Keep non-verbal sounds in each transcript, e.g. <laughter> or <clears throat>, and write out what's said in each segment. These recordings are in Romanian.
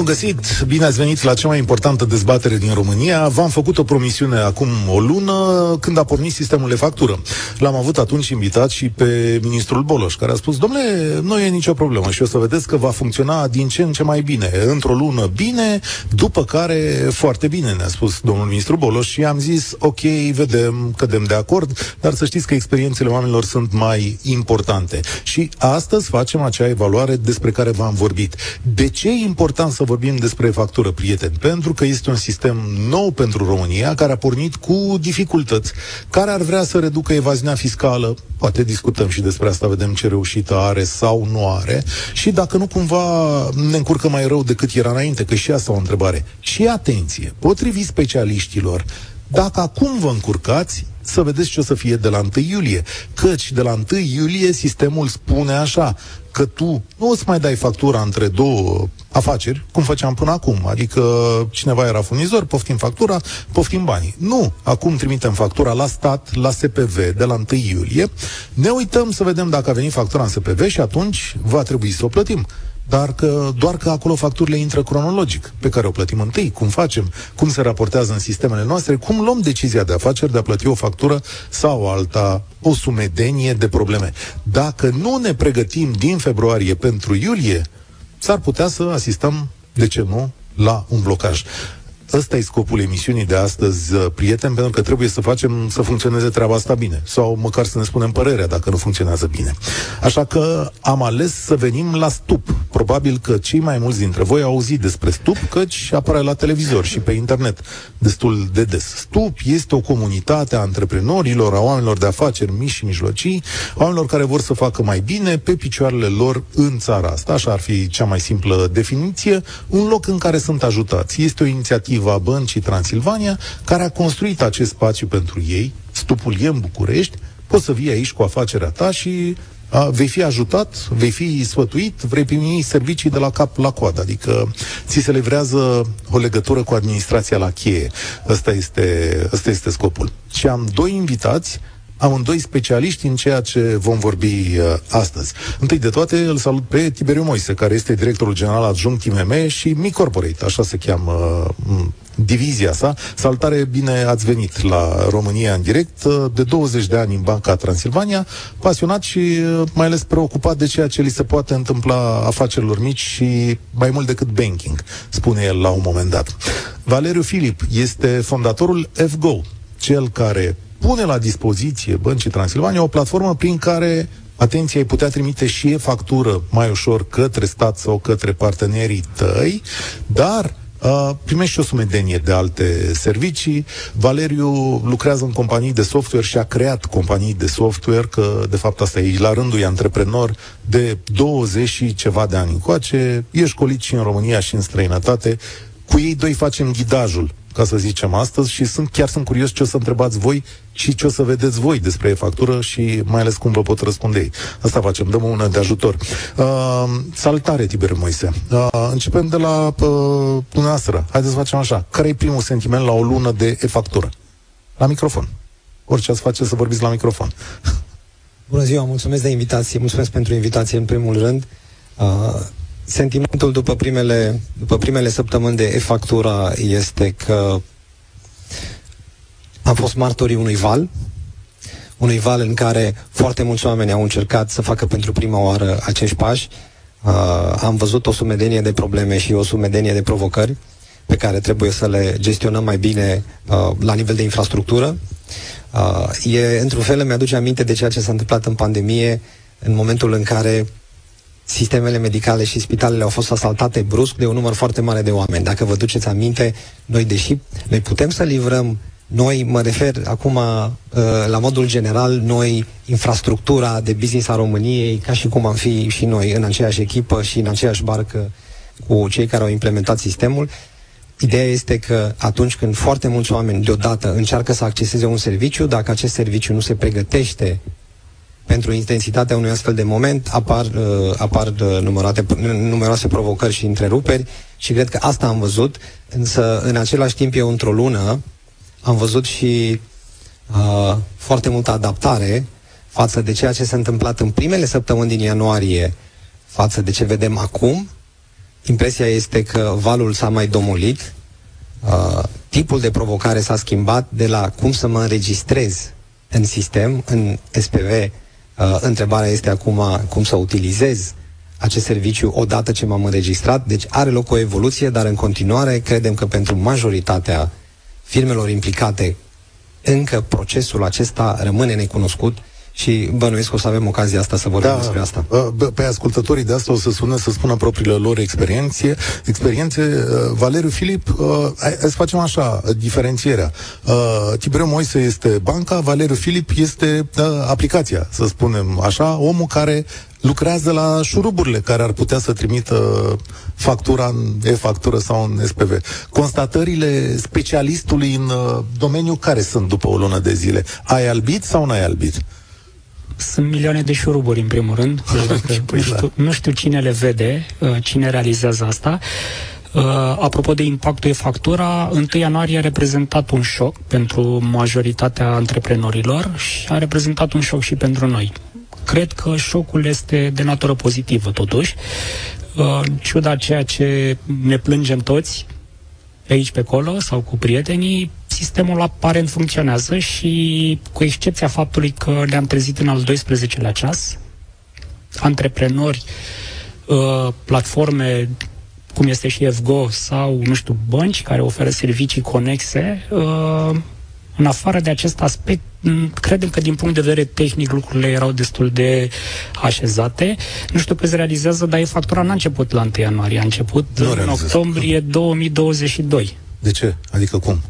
Bun găsit, bine ați venit la cea mai importantă dezbatere din România. V-am făcut o promisiune acum o lună când a pornit sistemul de factură. L-am avut atunci invitat și pe ministrul Boloș, care a spus, domnule, nu e nicio problemă și o să vedeți că va funcționa din ce în ce mai bine. Într-o lună bine, după care foarte bine, ne-a spus domnul ministru Boloș și am zis, ok, vedem, cădem de acord, dar să știți că experiențele oamenilor sunt mai importante. Și astăzi facem acea evaluare despre care v-am vorbit. De ce e important să vorbim despre factură, prieteni, pentru că este un sistem nou pentru România, care a pornit cu dificultăți, care ar vrea să reducă evaziunea fiscală, poate discutăm și despre asta, vedem ce reușită are sau nu are, și dacă nu cumva ne încurcă mai rău decât era înainte, că și asta o întrebare. Și atenție, potrivit specialiștilor, dacă acum vă încurcați, să vedeți ce o să fie de la 1 iulie. Căci de la 1 iulie sistemul spune așa, că tu nu o să mai dai factura între două afaceri, cum făceam până acum. Adică cineva era furnizor, poftim factura, poftim banii. Nu. Acum trimitem factura la stat, la SPV, de la 1 iulie. Ne uităm să vedem dacă a venit factura în SPV și atunci va trebui să o plătim dar că doar că acolo facturile intră cronologic, pe care o plătim întâi, cum facem, cum se raportează în sistemele noastre, cum luăm decizia de afaceri de a plăti o factură sau alta, o sumedenie de probleme. Dacă nu ne pregătim din februarie pentru iulie, s-ar putea să asistăm, de ce nu, la un blocaj. Ăsta e scopul emisiunii de astăzi, uh, prieteni, pentru că trebuie să facem să funcționeze treaba asta bine. Sau măcar să ne spunem părerea dacă nu funcționează bine. Așa că am ales să venim la stup. Probabil că cei mai mulți dintre voi au auzit despre stup, căci apare la televizor și pe internet destul de des. Stup este o comunitate a antreprenorilor, a oamenilor de afaceri mici și mijlocii, oamenilor care vor să facă mai bine pe picioarele lor în țara asta. Așa ar fi cea mai simplă definiție. Un loc în care sunt ajutați. Este o inițiativă inițiativa Băncii Transilvania, care a construit acest spațiu pentru ei, stupul e în București, poți să vii aici cu afacerea ta și a, vei fi ajutat, vei fi sfătuit, vrei primi servicii de la cap la coadă, adică ți se livrează o legătură cu administrația la cheie. Ăsta este, ăsta este scopul. Și am doi invitați amândoi specialiști în ceea ce vom vorbi uh, astăzi. Întâi de toate îl salut pe Tiberiu Moise, care este directorul general adjunct IMM și Mi Corporate, așa se cheamă uh, divizia sa. Saltare, bine ați venit la România în direct, uh, de 20 de ani în Banca Transilvania, pasionat și uh, mai ales preocupat de ceea ce li se poate întâmpla afacerilor mici și mai mult decât banking, spune el la un moment dat. Valeriu Filip este fondatorul FGO, cel care pune la dispoziție Băncii Transilvania o platformă prin care atenție, ai putea trimite și e factură mai ușor către stat sau către partenerii tăi, dar Uh, primești și o sumedenie de alte servicii. Valeriu lucrează în companii de software și a creat companii de software, că de fapt asta e la rândul e antreprenor de 20 și ceva de ani încoace. E școlit și în România și în străinătate. Cu ei doi facem ghidajul ca să zicem astăzi, și sunt chiar sunt curios ce o să întrebați voi și ce o să vedeți voi despre factură și mai ales cum vă pot răspunde ei. Asta facem, dăm o mână de ajutor. Uh, salutare, Tiber Moise. Uh, începem de la uh, dumneavoastră. Haideți să facem așa. Care e primul sentiment la o lună de e-factură? La microfon. Orice ați face să vorbiți la microfon. Bună ziua, mulțumesc de invitație, mulțumesc pentru invitație în primul rând. Uh, sentimentul după primele, după primele săptămâni de e-factura este că am fost martorii unui val, unui val în care foarte mulți oameni au încercat să facă pentru prima oară acești pași. Uh, am văzut o sumedenie de probleme și o sumedenie de provocări pe care trebuie să le gestionăm mai bine uh, la nivel de infrastructură. Uh, e, într-un fel, îmi aduce aminte de ceea ce s-a întâmplat în pandemie, în momentul în care sistemele medicale și spitalele au fost asaltate brusc de un număr foarte mare de oameni. Dacă vă duceți aminte, noi, deși noi putem să livrăm noi, mă refer acum uh, la modul general, noi, infrastructura de business a României, ca și cum am fi și noi în aceeași echipă și în aceeași barcă cu cei care au implementat sistemul, Ideea este că atunci când foarte mulți oameni deodată încearcă să acceseze un serviciu, dacă acest serviciu nu se pregătește pentru intensitatea unui astfel de moment apar, uh, apar uh, numărate, numeroase provocări și întreruperi și cred că asta am văzut, însă în același timp eu într-o lună am văzut și uh, foarte multă adaptare față de ceea ce s-a întâmplat în primele săptămâni din ianuarie față de ce vedem acum. Impresia este că valul s-a mai domolit, uh, tipul de provocare s-a schimbat de la cum să mă înregistrez în sistem, în SPV, Uh, întrebarea este acum cum să utilizez acest serviciu odată ce m-am înregistrat. Deci are loc o evoluție, dar în continuare credem că pentru majoritatea firmelor implicate încă procesul acesta rămâne necunoscut și bănuiesc că o să avem ocazia asta să vorbim da, despre asta. Pe ascultătorii de asta o să sună să spună propriile lor experiențe. experiențe uh, Valeriu Filip, uh, hai să facem așa, diferențierea. Uh, Tiberiu Moise este banca, Valeriu Filip este aplicația, să spunem așa, omul care lucrează la șuruburile care ar putea să trimită factura în e-factură sau în SPV. Constatările specialistului în domeniu care sunt după o lună de zile? Ai albit sau n-ai albit? Sunt milioane de șuruburi, în primul rând. <laughs> nu, știu, nu știu cine le vede, uh, cine realizează asta. Uh, apropo de impactul e factura, 1 ianuarie a reprezentat un șoc pentru majoritatea antreprenorilor și a reprezentat un șoc și pentru noi. Cred că șocul este de natură pozitivă, totuși. Uh, în ciuda ceea ce ne plângem toți, pe aici, pe acolo, sau cu prietenii, sistemul aparent funcționează și cu excepția faptului că le-am trezit în al 12-lea ceas, antreprenori, uh, platforme cum este și FGO sau, nu știu, bănci care oferă servicii conexe, uh, în afară de acest aspect, credem că din punct de vedere tehnic lucrurile erau destul de așezate. Nu știu cât se realizează, dar e factura n-a început la 1 ianuarie, a început nu în octombrie 2022. De ce? Adică cum?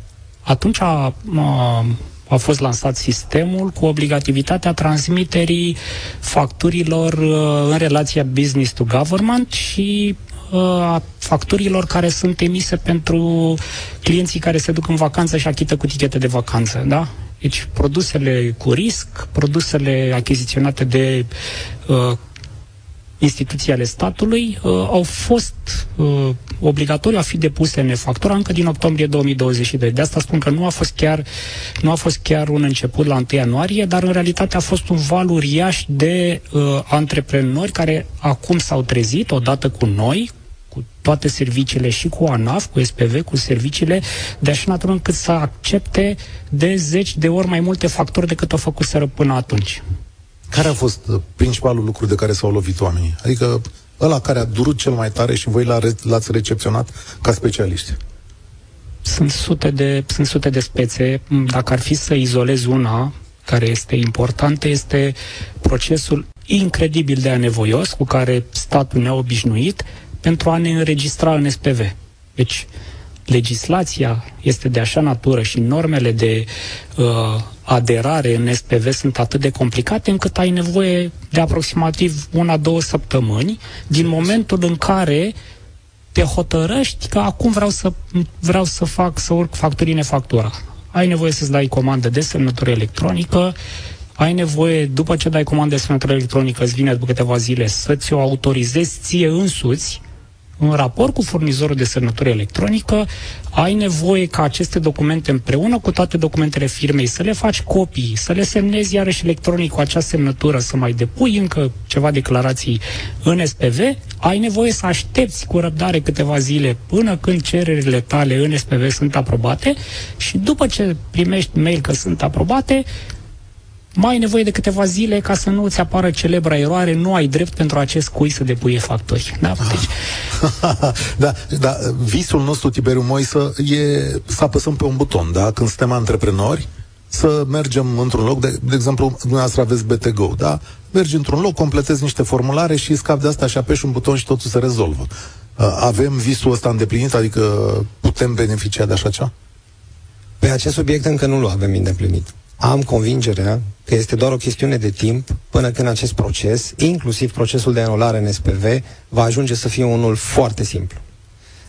Atunci a, a, a fost lansat sistemul cu obligativitatea transmiterii facturilor uh, în relația business to government și uh, a facturilor care sunt emise pentru clienții care se duc în vacanță și achită cu tichete de vacanță, da? Deci produsele cu risc, produsele achiziționate de uh, instituții ale statului uh, au fost uh, obligatoriu a fi depuse în factura încă din octombrie 2022. De asta spun că nu a fost chiar, nu a fost chiar un început la 1 ianuarie, dar în realitate a fost un val uriaș de uh, antreprenori care acum s-au trezit odată cu noi, cu toate serviciile și cu ANAF, cu SPV, cu serviciile, de așa natură încât să accepte de zeci de ori mai multe factori decât au făcut până atunci. Care a fost uh, principalul lucru de care s-au lovit oamenii? Adică ăla care a durut cel mai tare și voi l-ați recepționat ca specialiști? Sunt sute de, sunt sute de spețe. Dacă ar fi să izolez una care este importantă, este procesul incredibil de anevoios cu care statul ne-a obișnuit pentru a ne înregistra în SPV. Deci, legislația este de așa natură și normele de uh, aderare în SPV sunt atât de complicate încât ai nevoie de aproximativ una-două săptămâni din momentul în care te hotărăști că acum vreau să, vreau să fac, să urc facturine factura. Ai nevoie să-ți dai comandă de semnătură electronică, ai nevoie, după ce dai comandă de semnătură electronică, îți vine după câteva zile să-ți o autorizezi ție însuți, în raport cu furnizorul de semnătură electronică, ai nevoie ca aceste documente împreună cu toate documentele firmei să le faci copii, să le semnezi iarăși electronic cu acea semnătură, să mai depui încă ceva declarații în SPV, ai nevoie să aștepți cu răbdare câteva zile până când cererile tale în SPV sunt aprobate și după ce primești mail că sunt aprobate, mai ai nevoie de câteva zile ca să nu îți apară celebra eroare, nu ai drept pentru acest cui să depuie factori. Da? Deci... <laughs> da, da, visul nostru, Tiberiu Moisă, e să apăsăm pe un buton, da? Când suntem antreprenori, să mergem într-un loc, de, de exemplu, dumneavoastră aveți BTGO, da? Mergi într-un loc, completezi niște formulare și scapi de asta și apeși un buton și totul se rezolvă. Uh, avem visul ăsta îndeplinit, adică putem beneficia de așa ceva? Pe acest subiect încă nu l avem îndeplinit. Am convingerea că este doar o chestiune de timp până când acest proces, inclusiv procesul de anulare în SPV, va ajunge să fie unul foarte simplu.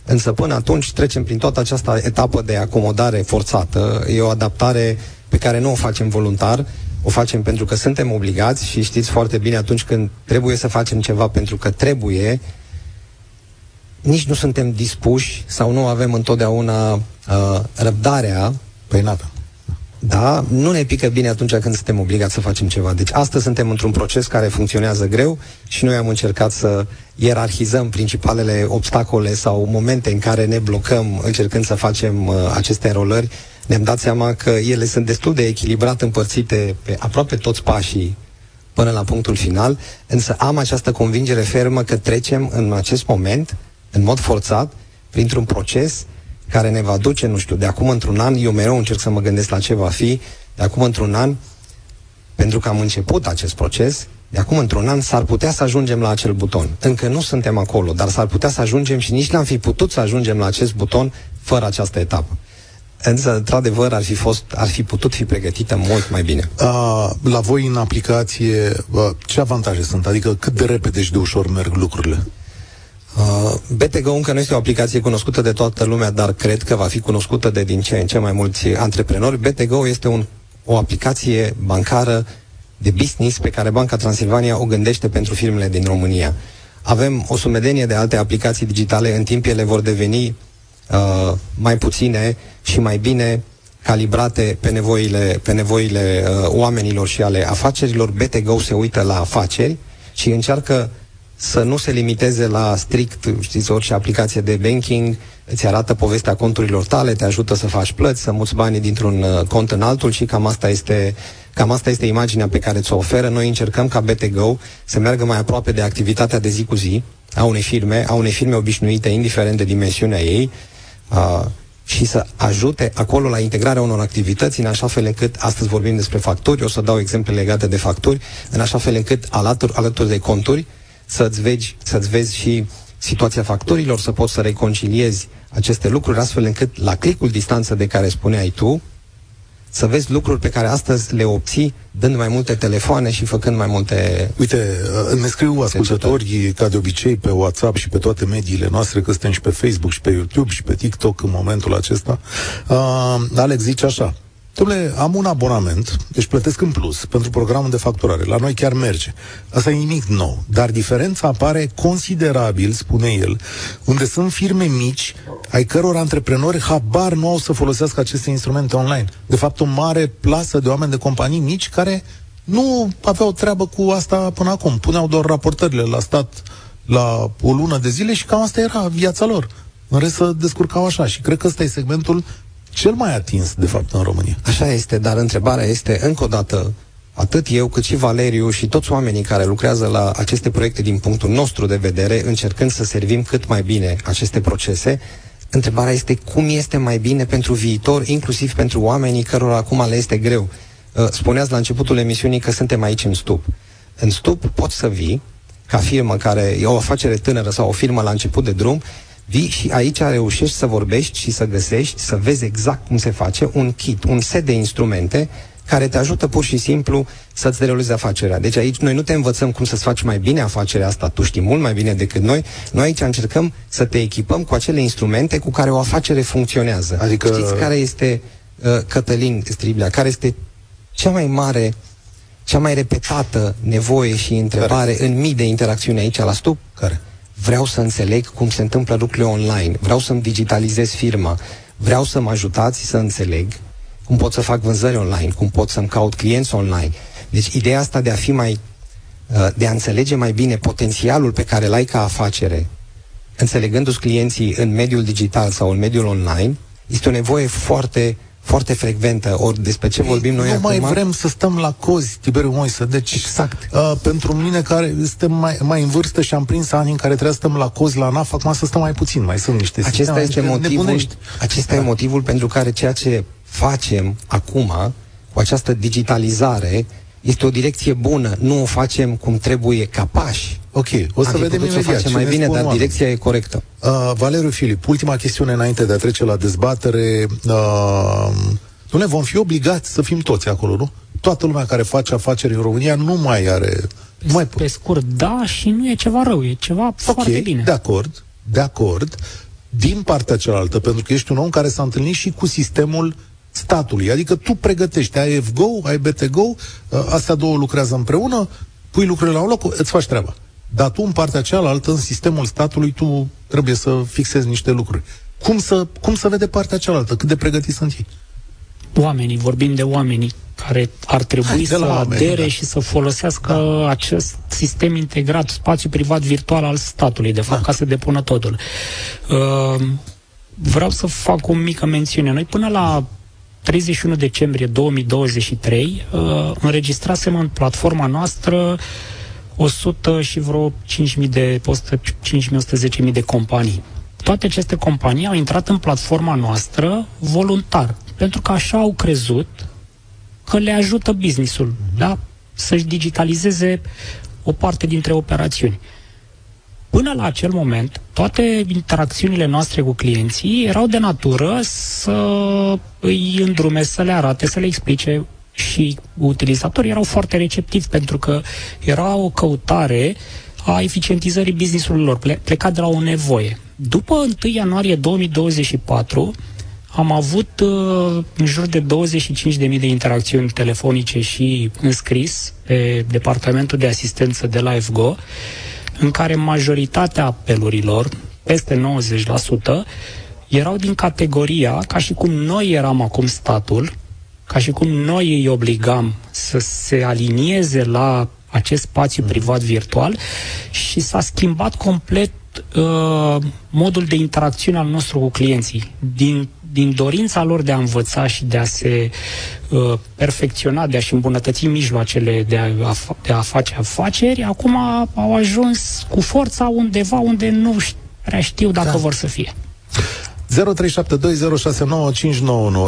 Însă până atunci trecem prin toată această etapă de acomodare forțată, e o adaptare pe care nu o facem voluntar, o facem pentru că suntem obligați și știți foarte bine atunci când trebuie să facem ceva pentru că trebuie, nici nu suntem dispuși sau nu avem întotdeauna uh, răbdarea. Păi nada. Da, nu ne pică bine atunci când suntem obligați să facem ceva. Deci astăzi suntem într-un proces care funcționează greu și noi am încercat să ierarhizăm principalele obstacole sau momente în care ne blocăm încercând să facem uh, aceste înrolări. Ne-am dat seama că ele sunt destul de echilibrat împărțite pe aproape toți pașii până la punctul final, însă am această convingere fermă că trecem în acest moment, în mod forțat, printr-un proces care ne va duce, nu știu, de acum într-un an, eu mereu încerc să mă gândesc la ce va fi, de acum într-un an, pentru că am început acest proces, de acum într-un an s-ar putea să ajungem la acel buton. Încă nu suntem acolo, dar s-ar putea să ajungem și nici n-am fi putut să ajungem la acest buton fără această etapă. Însă, într-adevăr, ar fi, fost, ar fi putut fi pregătită mult mai bine. A, la voi, în aplicație, ce avantaje sunt? Adică cât de repede și de ușor merg lucrurile? Uh, BTGO încă nu este o aplicație cunoscută de toată lumea, dar cred că va fi cunoscută de din ce în ce mai mulți antreprenori. BTGO este un, o aplicație bancară de business pe care Banca Transilvania o gândește pentru firmele din România. Avem o sumedenie de alte aplicații digitale, în timp ele vor deveni uh, mai puține și mai bine calibrate pe nevoile, pe nevoile uh, oamenilor și ale afacerilor. BTGO se uită la afaceri și încearcă să nu se limiteze la strict, știți, orice aplicație de banking îți arată povestea conturilor tale, te ajută să faci plăți, să muți banii dintr-un uh, cont în altul și cam asta este Cam asta este imaginea pe care ți-o oferă. Noi încercăm ca BTGO să meargă mai aproape de activitatea de zi cu zi a unei firme, a unei firme obișnuite, indiferent de dimensiunea ei, uh, și să ajute acolo la integrarea unor activități în așa fel încât, astăzi vorbim despre facturi, o să dau exemple legate de facturi, în așa fel încât alături, alături de conturi, să-ți vezi, să-ți vezi și situația factorilor, să poți să reconciliezi aceste lucruri, astfel încât la clicul distanță de care spuneai tu, să vezi lucruri pe care astăzi le obții dând mai multe telefoane și făcând mai multe... Uite, uh, ne scriu ascultătorii, ca de obicei, pe WhatsApp și pe toate mediile noastre, că suntem și pe Facebook și pe YouTube și pe TikTok în momentul acesta. Uh, Alex zice așa, Dom'le, am un abonament, deci plătesc în plus pentru programul de facturare. La noi chiar merge. Asta e nimic nou. Dar diferența apare considerabil, spune el, unde sunt firme mici, ai căror antreprenori habar nu au să folosească aceste instrumente online. De fapt, o mare plasă de oameni de companii mici care nu aveau treabă cu asta până acum. Puneau doar raportările la stat la o lună de zile și cam asta era viața lor. În rest să descurcau așa. Și cred că ăsta e segmentul cel mai atins, de fapt, în România. Așa este, dar întrebarea este, încă o dată, atât eu cât și Valeriu și toți oamenii care lucrează la aceste proiecte din punctul nostru de vedere, încercând să servim cât mai bine aceste procese, întrebarea este cum este mai bine pentru viitor, inclusiv pentru oamenii cărora acum le este greu. Uh, spuneați la începutul emisiunii că suntem aici în stup. În stup poți să vii, ca firmă care e o afacere tânără sau o firmă la început de drum, vii și aici reușești să vorbești și să găsești, să vezi exact cum se face un kit, un set de instrumente care te ajută pur și simplu să-ți derulezi afacerea. Deci aici noi nu te învățăm cum să-ți faci mai bine afacerea asta, tu știi mult mai bine decât noi. Noi aici încercăm să te echipăm cu acele instrumente cu care o afacere funcționează. Adică... Știți care este, uh, Cătălin Striblea, care este cea mai mare, cea mai repetată nevoie și întrebare care? în mii de interacțiuni aici la stup? Care? Vreau să înțeleg cum se întâmplă lucrurile online, vreau să-mi digitalizez firma, vreau să mă ajutați să înțeleg cum pot să fac vânzări online, cum pot să-mi caut clienți online. Deci ideea asta de a fi mai, uh, de a înțelege mai bine potențialul pe care l-ai ca afacere, înțelegându-ți clienții în mediul digital sau în mediul online, este o nevoie foarte foarte frecventă, ori despre ce vorbim noi nu acum... mai vrem să stăm la cozi, Tiberiu Moise, deci... Exact. Uh, pentru mine, care suntem mai, mai în vârstă și am prins ani în care trebuie să stăm la cozi, la NAF, acum să stăm mai puțin, mai sunt niște Acesta este motivul, acesta da. e motivul pentru care ceea ce facem acum, cu această digitalizare, este o direcție bună, nu o facem cum trebuie ca pași. Ok, o să Am vedem imediat. Să facem mai bine, dar oameni. direcția e corectă. Uh, Valeriu Filip, ultima chestiune înainte de a trece la dezbatere. Uh, nu ne vom fi obligați să fim toți acolo, nu? Toată lumea care face afaceri în România nu mai are... Pe, nu mai... pe scurt, da, și nu e ceva rău, e ceva okay, foarte bine. de acord, de acord. Din partea cealaltă, pentru că ești un om care s-a întâlnit și cu sistemul statului. Adică tu pregătești, ai FGO, ai BTGO, uh, astea două lucrează împreună, pui lucrurile la un loc, îți faci treaba. Dar tu, în partea cealaltă, în sistemul statului, tu trebuie să fixezi niște lucruri. Cum să, cum să vede partea cealaltă? Cât de pregătiți sunt ei? Oamenii, vorbim de oamenii care ar trebui Hai, să oameni, adere da. și să folosească da. acest sistem integrat, spațiu privat virtual al statului, de fapt, da. ca să depună totul. Uh, vreau să fac o mică mențiune. Noi până la 31 decembrie 2023 uh, înregistrasem în platforma noastră 100 și vreo 5.000 de, 5.110.000 de companii. Toate aceste companii au intrat în platforma noastră voluntar, pentru că așa au crezut că le ajută businessul, da? Să-și digitalizeze o parte dintre operațiuni. Până la acel moment, toate interacțiunile noastre cu clienții erau de natură să îi îndrume, să le arate, să le explice și utilizatorii erau foarte receptivi pentru că era o căutare a eficientizării business-ului lor, plecat de la o nevoie. După 1 ianuarie 2024, am avut uh, în jur de 25.000 de interacțiuni telefonice și înscris pe Departamentul de Asistență de la FGO, în care majoritatea apelurilor, peste 90%, erau din categoria, ca și cum noi eram acum statul, ca și cum noi îi obligam să se alinieze la acest spațiu privat virtual și s-a schimbat complet uh, modul de interacțiune al nostru cu clienții. Din, din dorința lor de a învăța și de a se uh, perfecționa, de a-și îmbunătăți mijloacele de a, de a face afaceri, acum au ajuns cu forța undeva unde nu prea știu dacă da. vor să fie. 0372069599.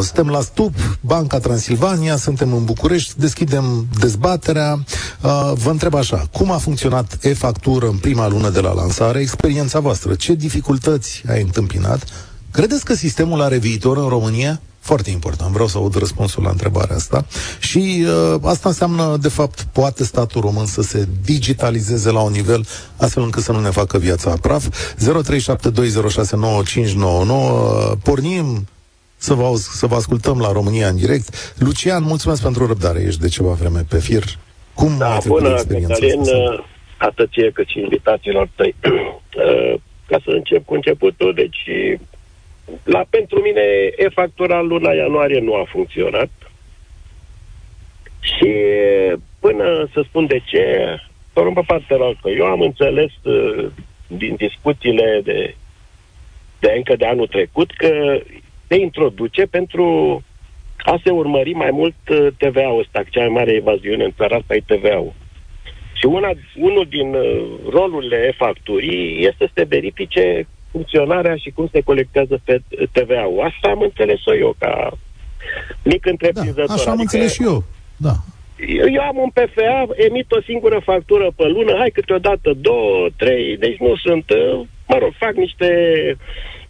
Suntem la STUP, Banca Transilvania, suntem în București, deschidem dezbaterea. Uh, vă întreb așa, cum a funcționat e-factură în prima lună de la lansare? Experiența voastră, ce dificultăți ai întâmpinat? Credeți că sistemul are viitor în România? Foarte important, vreau să aud răspunsul la întrebarea asta. Și uh, asta înseamnă, de fapt, poate statul român să se digitalizeze la un nivel astfel încât să nu ne facă viața praf. 0372069599 Pornim să vă, să vă ascultăm la România în direct. Lucian, mulțumesc pentru răbdare, ești de ceva vreme pe fir. Cum da, a bună, experiența Cătălin, asta? atât ție cât și invitațiilor tăi. <clears throat> Uh, ca să încep cu începutul, deci la, pentru mine, e-factura luna ianuarie nu a funcționat. Și până să spun de ce, pe partea că eu am înțeles uh, din discuțiile de, de încă de anul trecut că se introduce pentru a se urmări mai mult uh, TVA-ul ăsta, cea mai mare evaziune în țara asta e TVA-ul. Și una, unul din uh, rolurile e-facturii este să se verifice funcționarea și cum se colectează pe TVA-ul. Asta am înțeles-o eu ca mic întreprinzător. Da, așa am adică înțeles și eu. Da. Eu, eu am un PFA, emit o singură factură pe lună, hai câteodată două, trei, deci nu sunt, uh, mă rog, fac niște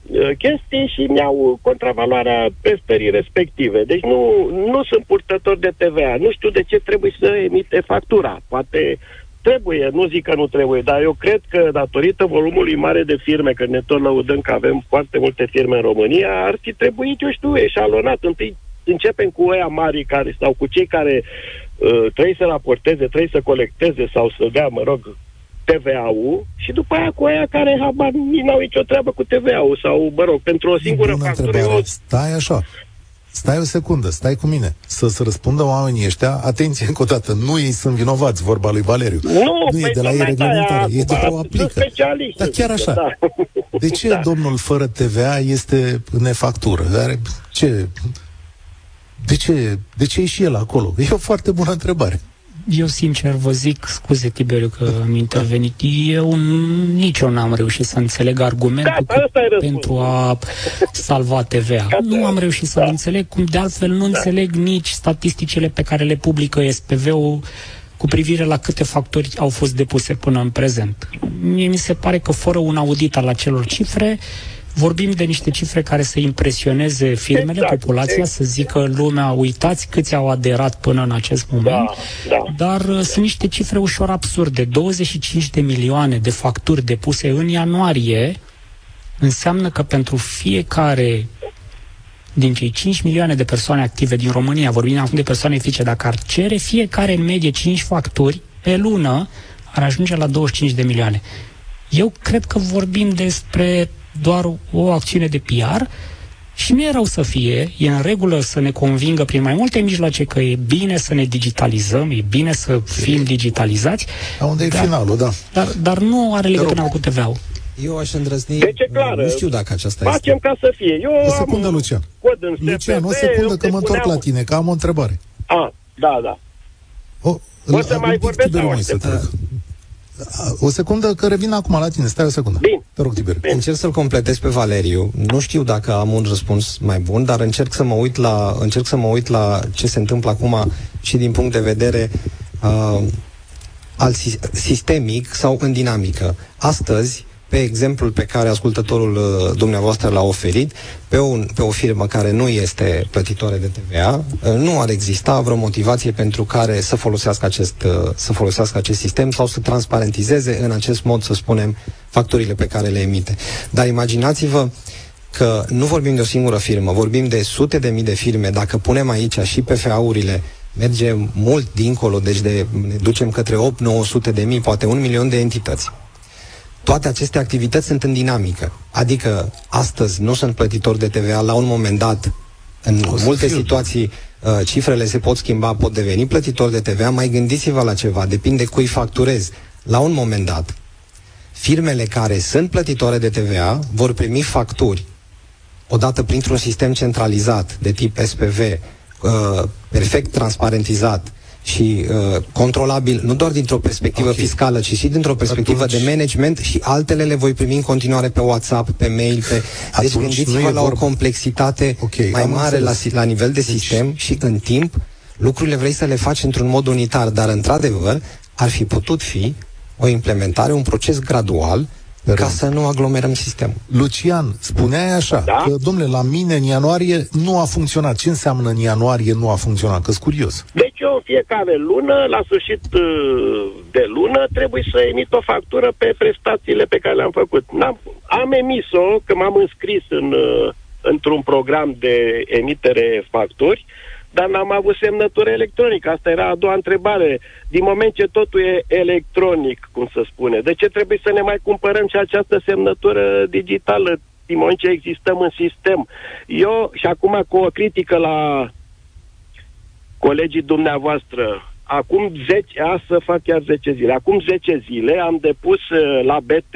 uh, chestii și mi-au contravaloarea prestării respective. Deci nu, nu sunt purtător de TVA. Nu știu de ce trebuie să emite factura. Poate Trebuie, nu zic că nu trebuie, dar eu cred că datorită volumului mare de firme, că ne tot lăudăm că avem foarte multe firme în România, ar fi trebuit, eu știu, eșalonat. Întâi începem cu oia mari care, sau cu cei care uh, trebuie să raporteze, trebuie să colecteze sau să dea, mă rog, TVA-ul și după aia cu aia care habar n-au nicio treabă cu TVA-ul sau, mă rog, pentru o singură factură. Eu... Stai așa. Stai o secundă, stai cu mine. Să se răspundă oamenii ăștia. Atenție încă o dată, nu ei sunt vinovați, vorba lui Valeriu. Nu, nu e de la ei reglementare, e de o aplică. Dar chiar așa. Da. De ce da. domnul fără TVA este nefactură? Are, ce, de ce, de ce e și el acolo? E o foarte bună întrebare. Eu, sincer, vă zic, scuze, Tiberiu, că am intervenit, eu nici eu n-am reușit să înțeleg argumentul da, pentru a salva TVA. Da, nu am reușit să-l da. înțeleg, cum de altfel nu da. înțeleg nici statisticile pe care le publică SPV-ul cu privire la câte factori au fost depuse până în prezent. Mie mi se pare că fără un audit al acelor cifre, uh, Vorbim de niște cifre care să impresioneze firmele, exact, populația, exact. să zică lumea, uitați câți au aderat până în acest moment, da, da. dar uh, sunt niște cifre ușor absurde. 25 de milioane de facturi depuse în ianuarie înseamnă că pentru fiecare din cei 5 milioane de persoane active din România, vorbim acum de persoane fizice, dacă ar cere fiecare în medie 5 facturi pe lună, ar ajunge la 25 de milioane. Eu cred că vorbim despre doar o acțiune de PR și nu e rău să fie, e în regulă să ne convingă prin mai multe mijloace că e bine să ne digitalizăm, e bine să fim digitalizați. A unde dar, e finalul, da. Dar, dar nu are legătură cu TVA-ul. Eu aș îndrăzni... Deci e clar. Nu știu dacă aceasta Facem este. ca să fie. Eu O secundă, am Lucian. Cod în Lucian, o SPP, secundă îmi că mă întorc la depuneam- tine, că am o întrebare. A, da, da. O, O să la- mai un pic vorbesc Tiberiu, sau mai să aștept? trec. O secundă că revin acum la tine, stai o secundă. Bine. Te rog, Tiberiu. Încerc să-l completez pe Valeriu. Nu știu dacă am un răspuns mai bun, dar încerc să mă uit la, încerc să mă uit la ce se întâmplă acum și din punct de vedere uh, al si- sistemic sau în dinamică. Astăzi, pe exemplul pe care ascultătorul uh, dumneavoastră l-a oferit, pe, un, pe o firmă care nu este plătitoare de TVA, uh, nu ar exista vreo motivație pentru care să folosească acest, uh, să folosească acest sistem sau să transparentizeze în acest mod, să spunem, facturile pe care le emite. Dar imaginați-vă că nu vorbim de o singură firmă, vorbim de sute de mii de firme. Dacă punem aici și PFA-urile, merge mult dincolo, deci de, ne ducem către 8-900 de mii, poate un milion de entități. Toate aceste activități sunt în dinamică. Adică astăzi nu sunt plătitori de TVA, la un moment dat, în O să multe fiu. situații, uh, cifrele se pot schimba, pot deveni plătitori de TVA, mai gândiți-vă la ceva, depinde cui facturezi. La un moment dat, firmele care sunt plătitoare de TVA vor primi facturi odată printr-un sistem centralizat de tip SPV, uh, perfect transparentizat și uh, controlabil, nu doar dintr-o perspectivă Ok. fiscală, ci și dintr-o perspectivă Atunci- de management și altele le voi primi în continuare pe WhatsApp, pe mail, pe... Deci Atunci nu gândiți-vă e la o vorba- complexitate Ok, mai am mare la, înțeles. si- la nivel de Deci- sistem și în timp lucrurile vrei să le faci într-un mod unitar, dar într-adevăr ar fi putut fi o implementare, un proces gradual Pe ca rând. să nu aglomerăm sistemul. Lucian, spuneai așa, Da? că, domnule, la mine în ianuarie nu a funcționat. Ce înseamnă în ianuarie nu a funcționat? Că curios. Deci eu în fiecare lună, la sfârșit uh, de lună, trebuie să emit o factură pe prestațiile pe care le-am făcut. N-am, am emis-o, că m-am înscris în, uh, într-un program de emitere facturi, dar n-am avut semnătură electronică. Asta era a doua întrebare. Din moment ce totul e electronic, cum să spune, de ce trebuie să ne mai cumpărăm și această semnătură digitală din moment ce existăm în sistem? Eu, și acum cu o critică la colegii dumneavoastră, acum 10, a să fac chiar 10 zile, acum 10 zile am depus uh, la BT,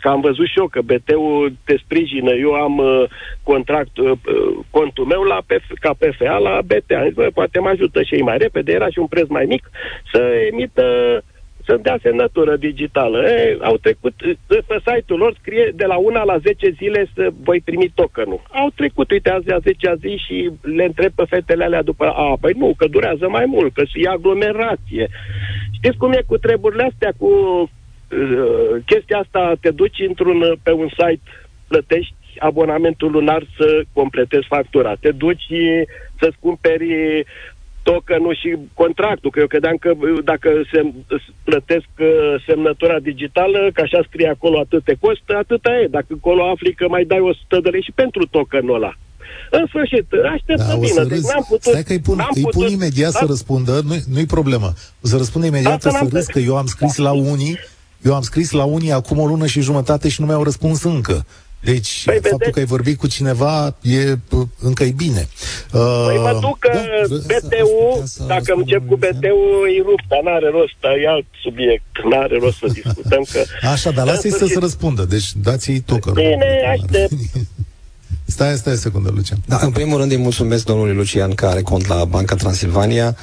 că am văzut și eu că BT-ul te sprijină, eu am uh, contract, uh, uh, contul meu la PF, ca PFA la BT, am zis, bă, poate mă ajută și ei mai repede, era și un preț mai mic, să emită să-mi dea semnătură digitală. E, au trecut, pe site-ul lor scrie de la una la 10 zile să voi primi tokenul. Au trecut, uite, azi a 10 zi și le întreb pe fetele alea după, a, păi nu, că durează mai mult, că e aglomerație. Știți cum e cu treburile astea, cu uh, chestia asta, te duci într-un, pe un site, plătești abonamentul lunar să completezi factura. Te duci să-ți cumperi tokenul și contractul, că eu credeam că uh, dacă se plătesc uh, semnătura digitală, că așa scrie acolo atât te costă, atâta e. Dacă acolo afli că mai dai 100 de lei și pentru tokenul ăla. În sfârșit, aștept să Da, o vină. să Deci râzi. n-am putut... Stai că îi pun, n-am îi pun putut- imediat da, să răspundă, nu, nu-i problemă. O să răspund imediat, Asta o să n-am râzi că eu am scris la unii, eu am scris la unii acum o lună și jumătate și nu mi-au răspuns încă. Deci, Păi, faptul vedeți? că ai vorbit cu cineva e uh, încă e bine. Uh, Păi mă duc că da, BT-ul, putea să dacă răspundă încep cu lui Lucian? BT-ul, îi rup, dar n-are rost, e alt subiect. N-are rost să discutăm că... <laughs> Așa, dar lasă-i În să se sfârșit, răspundă. Deci dați-i tocă. Bine, aștept. <laughs> Stai, stai o secundă, Lucian. Da, în primul rând îi mulțumesc domnului Lucian care are cont la Banca Transilvania.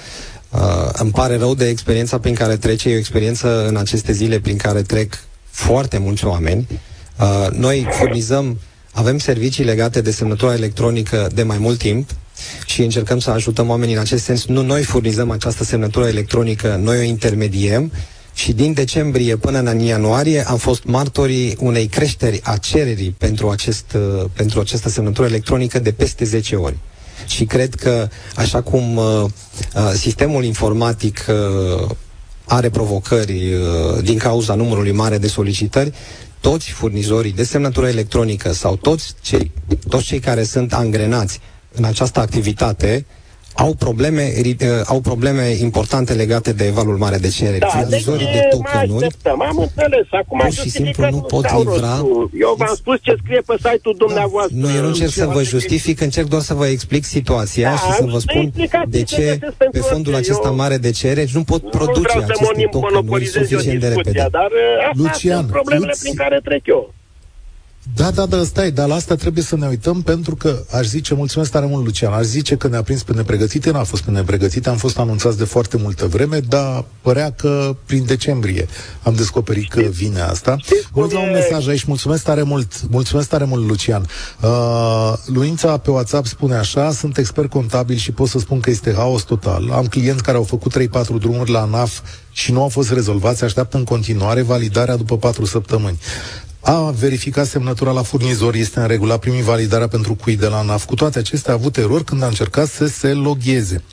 Uh, îmi pare rău de experiența prin care trece, e o experiență în aceste zile prin care trec foarte mulți oameni. Uh, noi furnizăm, avem servicii legate de semnătura electronică de mai mult timp și încercăm să ajutăm oamenii în acest sens. Nu noi furnizăm această semnătură electronică, noi o intermediem și din decembrie până în ianuarie am fost martorii unei creșteri a cererii pentru, acest, uh, pentru această semnătură electronică de peste 10 ori. Și cred că, așa cum uh, uh, sistemul informatic uh, are provocări uh, din cauza numărului mare de solicitări, toți furnizorii de semnătură electronică sau toți cei, toți cei care sunt angrenați în această activitate au probleme, uh, au probleme importante legate de valul mare de cerere. Da, Furnizorii deci, de tokenuri am înțeles. Acum pur și simplu nu pot livra... Eu v-am spus ce scrie pe site-ul da, dumneavoastră. Nu, eu nu încerc să vă justific, încerc doar să vă explic situația da, și să vă spun de ce pe fondul acesta eu... mare de cerere nu pot produce aceste tokenuri suficient de repede. Dar uh, astea Lucian, sunt problemele prin care trec eu. Da, da, da, stai, dar la asta trebuie să ne uităm pentru că aș zice, mulțumesc tare mult, Lucian, aș zice că ne-a prins pe nepregătite, n-a fost pe nepregătite, am fost anunțați de foarte multă vreme, dar părea că prin decembrie am descoperit că vine asta. Mă un mesaj aici, mulțumesc tare mult, mulțumesc tare mult, Lucian. Uh, Luința pe WhatsApp spune așa, sunt expert contabil și pot să spun că este haos total. Am clienți care au făcut 3-4 drumuri la ANAF și nu au fost rezolvați, așteaptă în continuare validarea după 4 săptămâni a verificat semnătura la furnizor, este în regulă, a primit validarea pentru cui de la NAF. Cu toate acestea a avut erori când a încercat să se logheze.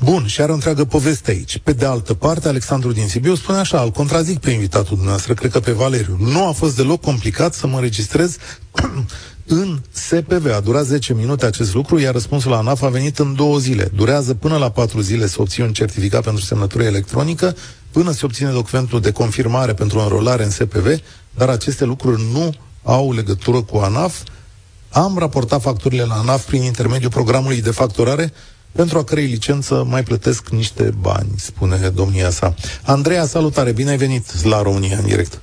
Bun, și are o întreagă poveste aici. Pe de altă parte, Alexandru din Sibiu spune așa, îl contrazic pe invitatul dumneavoastră, cred că pe Valeriu. Nu a fost deloc complicat să mă înregistrez <clears throat> în SPV. A durat 10 minute acest lucru, iar răspunsul la ANAF a venit în două zile. Durează până la 4 zile să obții un certificat pentru semnătură electronică, până se obține documentul de confirmare pentru înrolare în SPV, dar aceste lucruri nu au legătură cu ANAF. Am raportat facturile la ANAF prin intermediul programului de facturare, pentru a cărei licență mai plătesc niște bani, spune domnia sa. Andreea, salutare, bine ai venit la România în direct.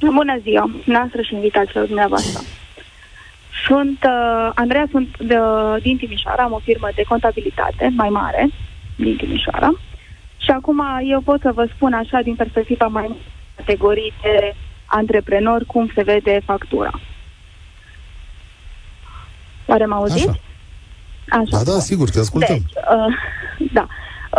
Bună ziua, noastră și invitaților dumneavoastră. Sunt, uh, Andreea, sunt de, din Timișoara, am o firmă de contabilitate mai mare din Timișoara și acum eu pot să vă spun așa din perspectiva mai categorii de antreprenor cum se vede factura. Oare mă auziți? Așa. Așa. Da, da, sigur, te ascultăm. Deci, uh, da.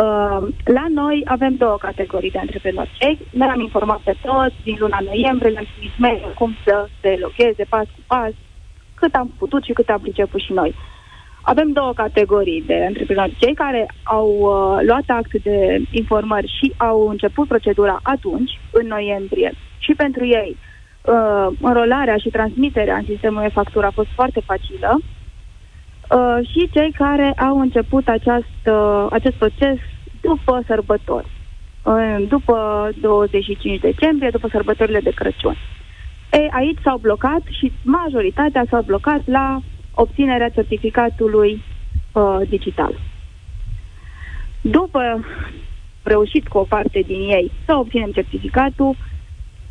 Uh, la noi avem două categorii de antreprenori. Ei, ne-am informat pe toți din luna noiembrie, le-am trimis mail cum să se locheze pas cu pas, cât am putut și cât am priceput și noi. Avem două categorii de antreprenori. Cei care au uh, luat act de informări și au început procedura atunci, în noiembrie, și pentru ei uh, înrolarea și transmiterea în sistemul de factură a fost foarte facilă uh, și cei care au început aceast, uh, acest proces după sărbători, uh, după 25 decembrie, după sărbătorile de Crăciun. Ei, aici s-au blocat și majoritatea s-au blocat la obținerea certificatului uh, digital. După reușit cu o parte din ei să obținem certificatul,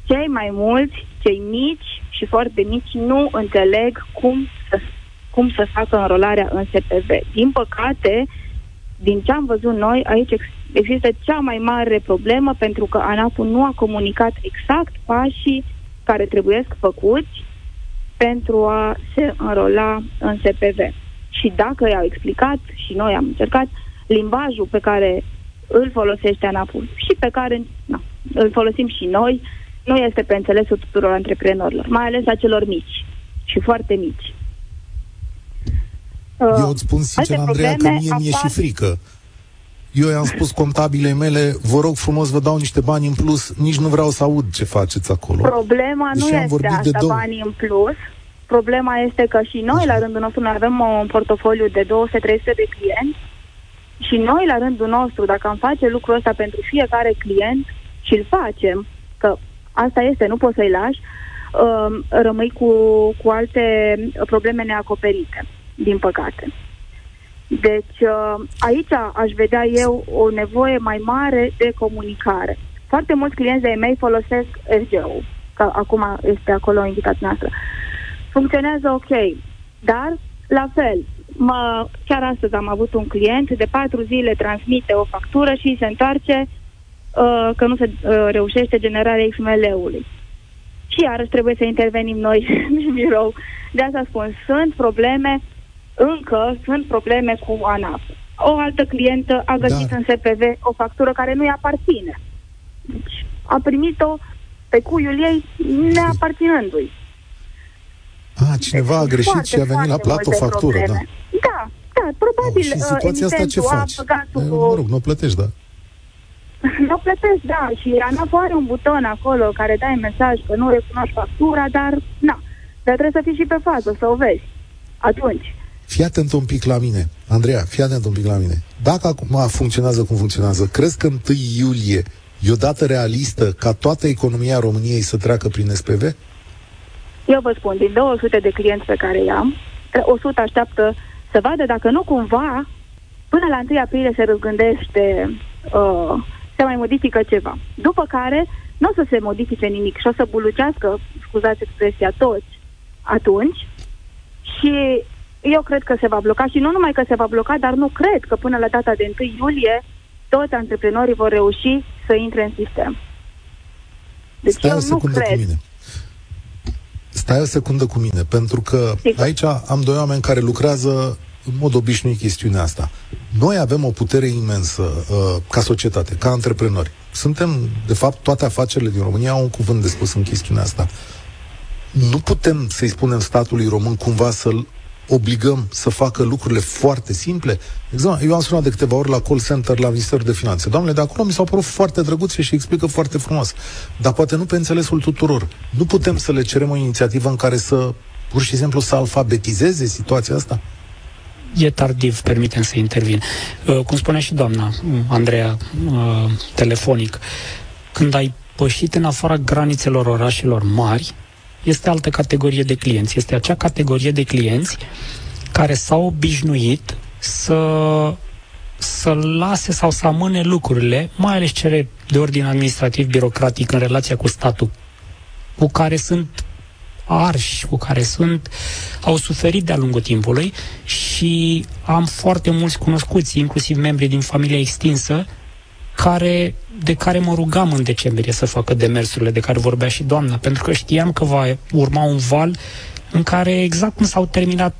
cei mai mulți, cei mici și foarte mici, nu înțeleg cum să, cum să facă înrolarea în SPV. Din păcate, din ce am văzut noi, aici există cea mai mare problemă pentru că ANAP nu a comunicat exact pașii care trebuie făcuți pentru a se înrola în SPV. Și dacă i-au explicat, și noi am încercat, limbajul pe care îl folosește ANAP-ul și pe care na, îl folosim și noi, nu este pe înțelesul tuturor antreprenorilor, mai ales a celor mici și foarte mici. Eu îți spun sincer, Andreea, că mie mi-e și frică. Eu i-am spus contabilei mele, vă rog frumos, vă dau niște bani în plus, nici nu vreau să aud ce faceți acolo. Problema deci nu este asta, de banii în plus. Problema este că și noi, Așa. la rândul nostru, noi avem un portofoliu de 200-300 de clienți și noi, la rândul nostru, dacă am face lucrul ăsta pentru fiecare client și îl facem, că asta este, nu poți să-i lași, uh, rămâi cu, cu alte probleme neacoperite, din păcate. Deci uh, aici aș vedea eu o nevoie mai mare de comunicare. Foarte mulți clienți de e-mail folosesc RGO, că acum este acolo indicat noastră. Funcționează ok, dar la fel, mă, chiar astăzi am avut un client, de patru zile transmite o factură și se întoarce uh, că nu se uh, reușește generarea XML-ului. Și iarăși trebuie să intervenim noi <laughs> în birou. De asta spun, sunt probleme încă sunt probleme cu ANAP. O altă clientă a găsit da. în SPV o factură care nu-i aparține. Deci a primit-o pe cuiul ei neaparținându-i. A, cineva deci, a greșit foarte, și a venit la plată o factură, da. Da, da, probabil. Oh, și situația asta ce faci? A e, mă rog, nu plătești, da. <laughs> Nu eu plătesc, da, și ANAF are un buton acolo care dai mesaj că nu recunoști factura, dar, na, dar trebuie să fii și pe față, să o vezi. Atunci. Fii atent un pic la mine. Andreea, fii atent un pic la mine. Dacă acum funcționează cum funcționează, crezi că 1 iulie e o dată realistă ca toată economia României să treacă prin SPV? Eu vă spun, din 200 de clienți pe care i-am, 100 așteaptă să vadă dacă nu cumva, până la 1 aprilie se răzgândește, uh, se mai modifică ceva. După care, nu o să se modifice nimic și o să bulucească, scuzați expresia, toți atunci și eu cred că se va bloca și nu numai că se va bloca, dar nu cred că până la data de 1 iulie toți antreprenorii vor reuși să intre în sistem. Deci Stai eu o secundă nu cred. cu mine. Stai o secundă cu mine, pentru că Sigur. aici am doi oameni care lucrează în mod obișnuit chestiunea asta. Noi avem o putere imensă uh, ca societate, ca antreprenori. Suntem, de fapt, toate afacerile din România au un cuvânt de spus în chestiunea asta. Nu putem să-i spunem statului român cumva să-l obligăm să facă lucrurile foarte simple. Exact. Eu am sunat de câteva ori la call center la Ministerul de Finanțe. Doamne, de acolo mi s-au părut foarte drăguțe și explică foarte frumos. Dar poate nu pe înțelesul tuturor. Nu putem să le cerem o inițiativă în care să pur și simplu să alfabetizeze situația asta? E tardiv, permitem să intervin. Uh, cum spunea și doamna uh, Andreea, uh, telefonic, când ai pășit în afara granițelor orașelor mari, este altă categorie de clienți. Este acea categorie de clienți care s-au obișnuit să să lase sau să amâne lucrurile, mai ales cele de ordin administrativ birocratic în relația cu statul, cu care sunt arși, cu care sunt, au suferit de-a lungul timpului și am foarte mulți cunoscuți, inclusiv membri din familia extinsă, care, de care mă rugam în decembrie să facă demersurile de care vorbea și doamna, pentru că știam că va urma un val în care exact cum s-au terminat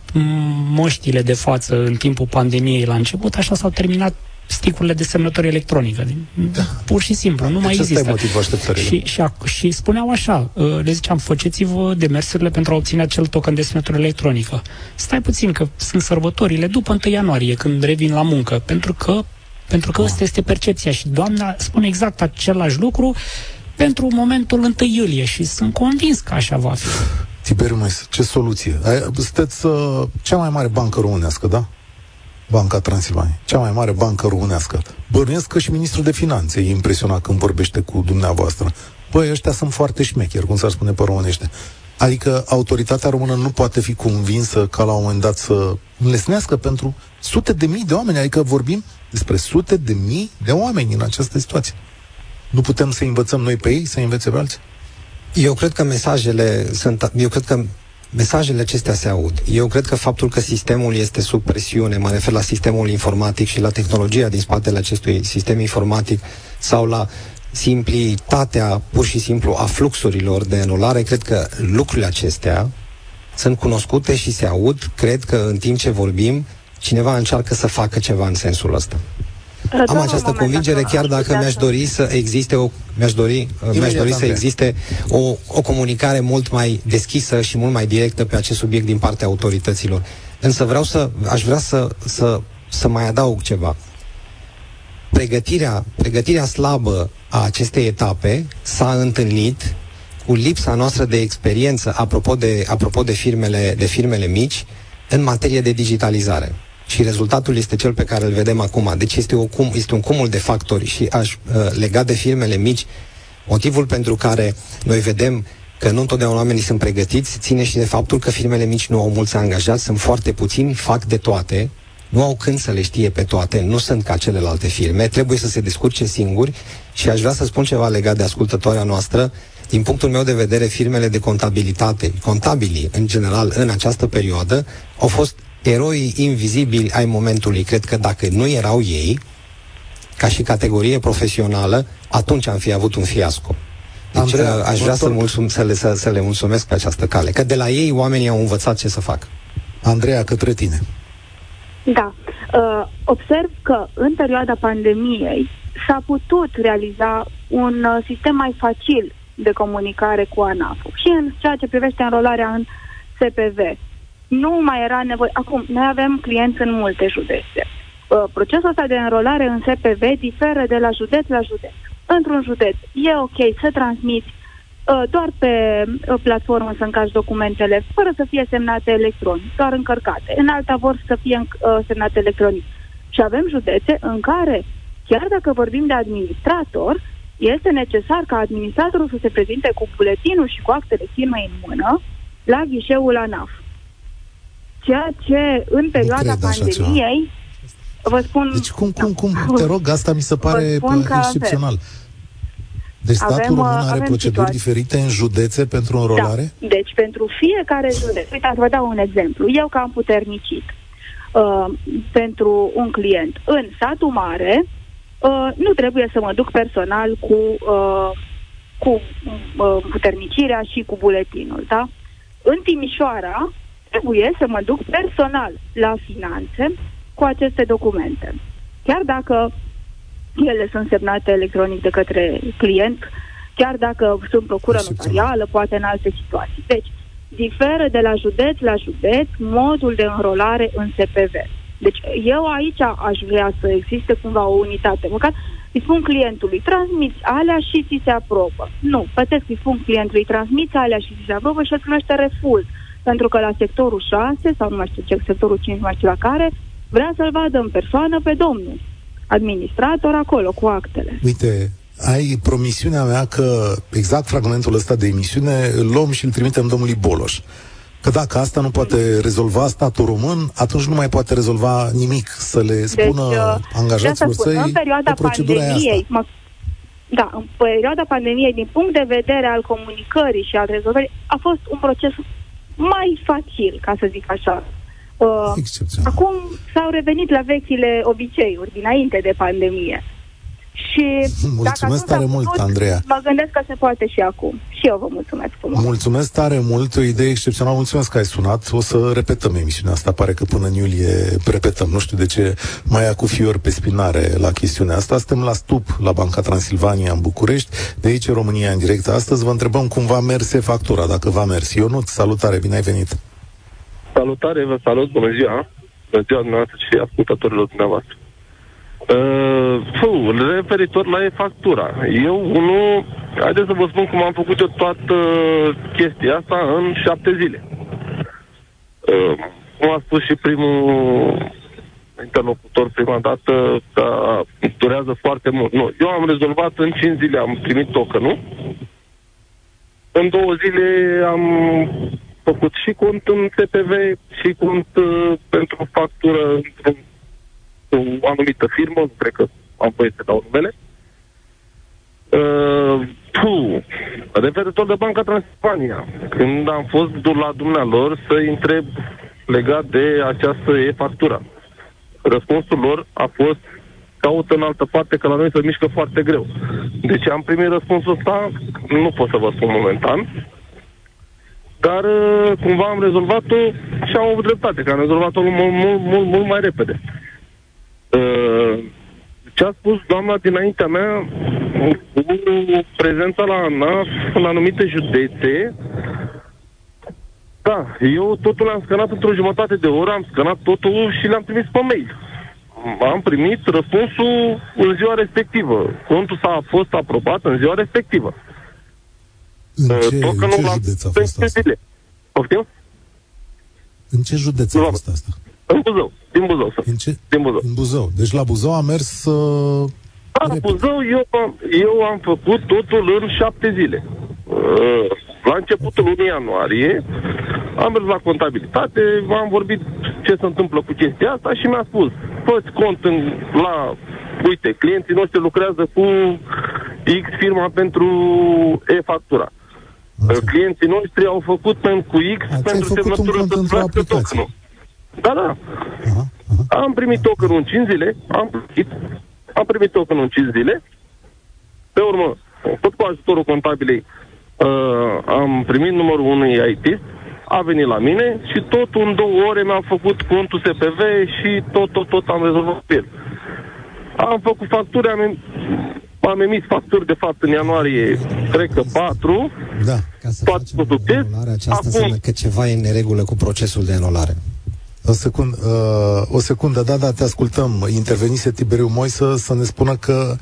moștile de față în timpul pandemiei la început, așa s-au terminat sticurile de semnătură electronică. Da. Pur și simplu, nu deci mai există. Și, și, și spuneau așa, uh, le ziceam, faceți-vă demersurile pentru a obține acel token de semnătură electronică. Stai puțin, că sunt sărbătorile după 1 ianuarie, când revin la muncă, pentru că pentru că asta este percepția și doamna spune exact același lucru pentru momentul 1 iulie și sunt convins că așa va fi. Tiberiu Mes, ce soluție? Sunteți uh, cea mai mare bancă românească, da? Banca Transilvania, cea mai mare bancă românească. Bănuiesc că și ministrul de finanțe e impresionat când vorbește cu dumneavoastră. Băi, ăștia sunt foarte șmecheri, cum s-ar spune pe românește. Adică autoritatea română nu poate fi convinsă ca la un moment dat să înlesnească pentru sute de mii de oameni, adică vorbim despre sute de mii de oameni în această situație. Nu putem să învățăm noi pe ei, să învețe pe alții? Eu cred că mesajele sunt, eu cred că mesajele acestea se aud. Eu cred că faptul că sistemul este sub presiune, mă refer la sistemul informatic și la tehnologia din spatele acestui sistem informatic sau la simplitatea pur și simplu a fluxurilor de anulare, cred că lucrurile acestea sunt cunoscute și se aud. Cred că în timp ce vorbim, cineva încearcă să facă ceva în sensul ăsta. Am această convingere, chiar dacă mi-aș dori să existe o, mi-aș dori, mi-aș dori să existe o, o comunicare mult mai deschisă și mult mai directă pe acest subiect din partea autorităților. Însă vreau să, aș vrea să, să, să mai adaug ceva. Pregătirea, pregătirea slabă a acestei etape s-a întâlnit cu lipsa noastră de experiență, apropo de, apropo de, firmele, de firmele mici, în materie de digitalizare. Și rezultatul este cel pe care îl vedem acum. Deci este, o cum, este un cumul de factori și aș uh, lega de firmele mici. Motivul pentru care noi vedem că nu întotdeauna oamenii sunt pregătiți, ține și de faptul că firmele mici nu au mulți angajați, sunt foarte puțini, fac de toate, nu au când să le știe pe toate, nu sunt ca celelalte firme, trebuie să se descurce singuri și aș vrea să spun ceva legat de ascultătoarea noastră. Din punctul meu de vedere, firmele de contabilitate, contabilii în general în această perioadă, au fost eroii invizibili ai momentului. Cred că dacă nu erau ei, ca și categorie profesională, atunci am fi avut un fiasco. Deci Andreea, aș vrea să, mulțum, să, le, să, să le mulțumesc pe această cale, că de la ei oamenii au învățat ce să facă. Andreea, către tine. Da. Uh, observ că în perioada pandemiei s-a putut realiza un uh, sistem mai facil de comunicare cu ANAF și în ceea ce privește înrolarea în SPV nu mai era nevoie. Acum, noi avem clienți în multe județe. Uh, procesul ăsta de înrolare în SPV diferă de la județ la județ. într-un județ e ok să transmiți uh, doar pe uh, platformă să încarci documentele, fără să fie semnate electronic, doar încărcate. În alta vor să fie uh, semnate electronic. Și avem județe în care, chiar dacă vorbim de administrator, este necesar ca administratorul să se prezinte cu buletinul și cu actele firmei în mână la ghișeul ANAF. Ceea ce în perioada pandemiei vă spun... Deci cum, cum, cum, te rog, asta mi se pare excepțional. Deci statul avem, român are proceduri situații. diferite în județe pentru înrolare? Da. Deci pentru fiecare județ. Uite, vă dau un exemplu. Eu ca am puternicit uh, pentru un client în satul mare, uh, nu trebuie să mă duc personal cu, uh, cu uh, puternicirea și cu buletinul, da? În Timișoara trebuie să mă duc personal la finanțe cu aceste documente. Chiar dacă ele sunt semnate electronic de către client, chiar dacă sunt procură notarială, poate în alte situații. Deci, diferă de la județ la județ modul de înrolare în SPV. Deci eu aici aș vrea să existe cumva o unitate. Măcar îi spun clientului, transmiți alea și ți se aprobă. Nu, plătesc, îi spun clientului, transmiți alea și ți se aprobă și îți numește refuz. Pentru că la sectorul 6, sau nu mai știu ce, sectorul 5, nu mai știu la care, vrea să-l vadă în persoană pe domnul administrator acolo cu actele. Uite, ai promisiunea mea că exact fragmentul ăsta de emisiune îl luăm și îl trimitem domnului Boloș. Că dacă asta nu poate rezolva statul român, atunci nu mai poate rezolva nimic să le deci, spună deci, angajaților săi în perioada pandemiei, mă, da, în perioada pandemiei, din punct de vedere al comunicării și al rezolvării, a fost un proces mai facil, ca să zic așa. Uh, acum s-au revenit la vechile obiceiuri dinainte de pandemie. Și mulțumesc tare mult, putut, Andreea. Mă gândesc că se poate și acum. Și eu vă mulțumesc frumos. Mulțumesc tare mult, o idee excepțională. Mulțumesc că ai sunat. O să repetăm emisiunea asta. Pare că până în iulie repetăm. Nu știu de ce mai ia cu fior pe spinare la chestiunea asta. Suntem la stup la Banca Transilvania în București. De aici România în direct. Astăzi vă întrebăm cum va merge factura, dacă va merge. Ionut, salutare, bine ai venit. Salutare, vă salut, bună ziua! Bună ziua dumneavoastră și ascultătorilor dumneavoastră. Uh, referitor la e-factura. Eu, unul, haideți să vă spun cum am făcut eu toată chestia asta în șapte zile. Uh, cum a spus și primul interlocutor prima dată, că durează foarte mult. Nu, eu am rezolvat în 5 zile, am primit tokenul. În două zile am făcut și cont în TPV și cont uh, pentru factură într-o anumită firmă, nu cred că am voie să dau numele. Uh, referitor de Banca Transilvania, când am fost la dumnealor să întreb legat de această e-factură. Răspunsul lor a fost caută în altă parte, că la noi se mișcă foarte greu. Deci am primit răspunsul ăsta, nu pot să vă spun momentan, dar uh, cumva am rezolvat-o și am avut dreptate, că am rezolvat-o mult, mult, mult, mult mai repede. Uh, ce a spus doamna dinaintea mea cu prezența la ANAF în anumite județe, da, eu totul l-am scanat într-o jumătate de oră, am scanat totul și le-am trimis pe mail. Am primit răspunsul în ziua respectivă. Contul s-a fost aprobat în ziua respectivă. În uh, ce, în ce județ a fost asta? Poftim? În ce județ a fost asta? În Buzău, din Buzău. În, ce? din Buzău. În Buzău. Deci la Buzău a mers... Uh, da, la Buzău eu, eu am făcut totul în șapte zile. Uh, la începutul lunii ianuarie am mers la contabilitate, am vorbit ce se întâmplă cu chestia asta și mi-a spus, fă cont în, la, uite, clienții noștri lucrează cu X firma pentru e-factura. Așa. Clienții noștri au făcut cu X Ați pentru semnătură să plătească tokenul. Da, da. Aha, aha. Am primit tokenul în 5 zile, am primit, am primit tokenul în 5 zile. Pe urmă, tot cu ajutorul contabilei, uh, am primit numărul unui IT, a venit la mine și tot în două ore mi-a făcut contul SPV și tot, tot, tot am rezolvat pe el. Am făcut facturi, am, am emis facturi, de fapt, în ianuarie, cred că patru. Da. Ca să facem enolarea aceasta Acum... înseamnă că ceva e în neregulă cu procesul de enolare. O secundă, uh, o secundă, da, da, te ascultăm. Intervenise Tiberiu Moisă să ne spună că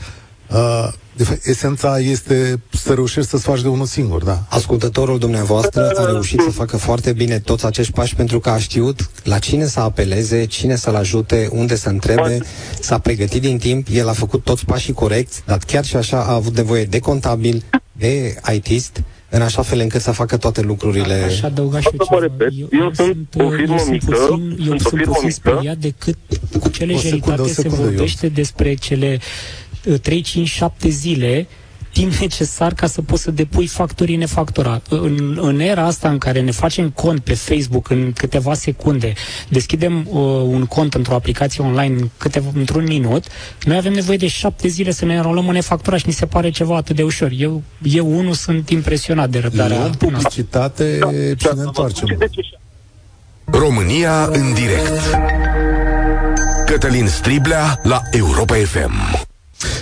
Uh, de fapt, esența este să reușești să-ți faci de unul singur, da. Ascultătorul dumneavoastră a reușit să facă foarte bine toți acești pași pentru că a știut la cine să apeleze, cine să-l ajute, unde să întrebe, s-a pregătit din timp, el a făcut toți pașii corecți, dar chiar și așa a avut nevoie de contabil, de ITist, în așa fel încât să facă toate lucrurile. Aș adăuga și eu ceva. Repet, eu, eu, sunt o firmă eu mică, puțin, eu sunt sunt o firmă puțin mică. speriat decât cu ce lejeritate secundă, se secundă, vorbește despre cele 3, 5, 7 zile timp necesar ca să poți să depui facturii nefactura. În, în era asta în care ne facem cont pe Facebook în câteva secunde, deschidem uh, un cont într-o aplicație online în câteva, într-un minut, noi avem nevoie de șapte zile să ne înrolăm în nefactura și ni se pare ceva atât de ușor. Eu, eu unul sunt impresionat de răbdarea Luăm noastră. publicitate Da, și ne întoarcem. România în direct. Cătălin Striblea la Europa FM.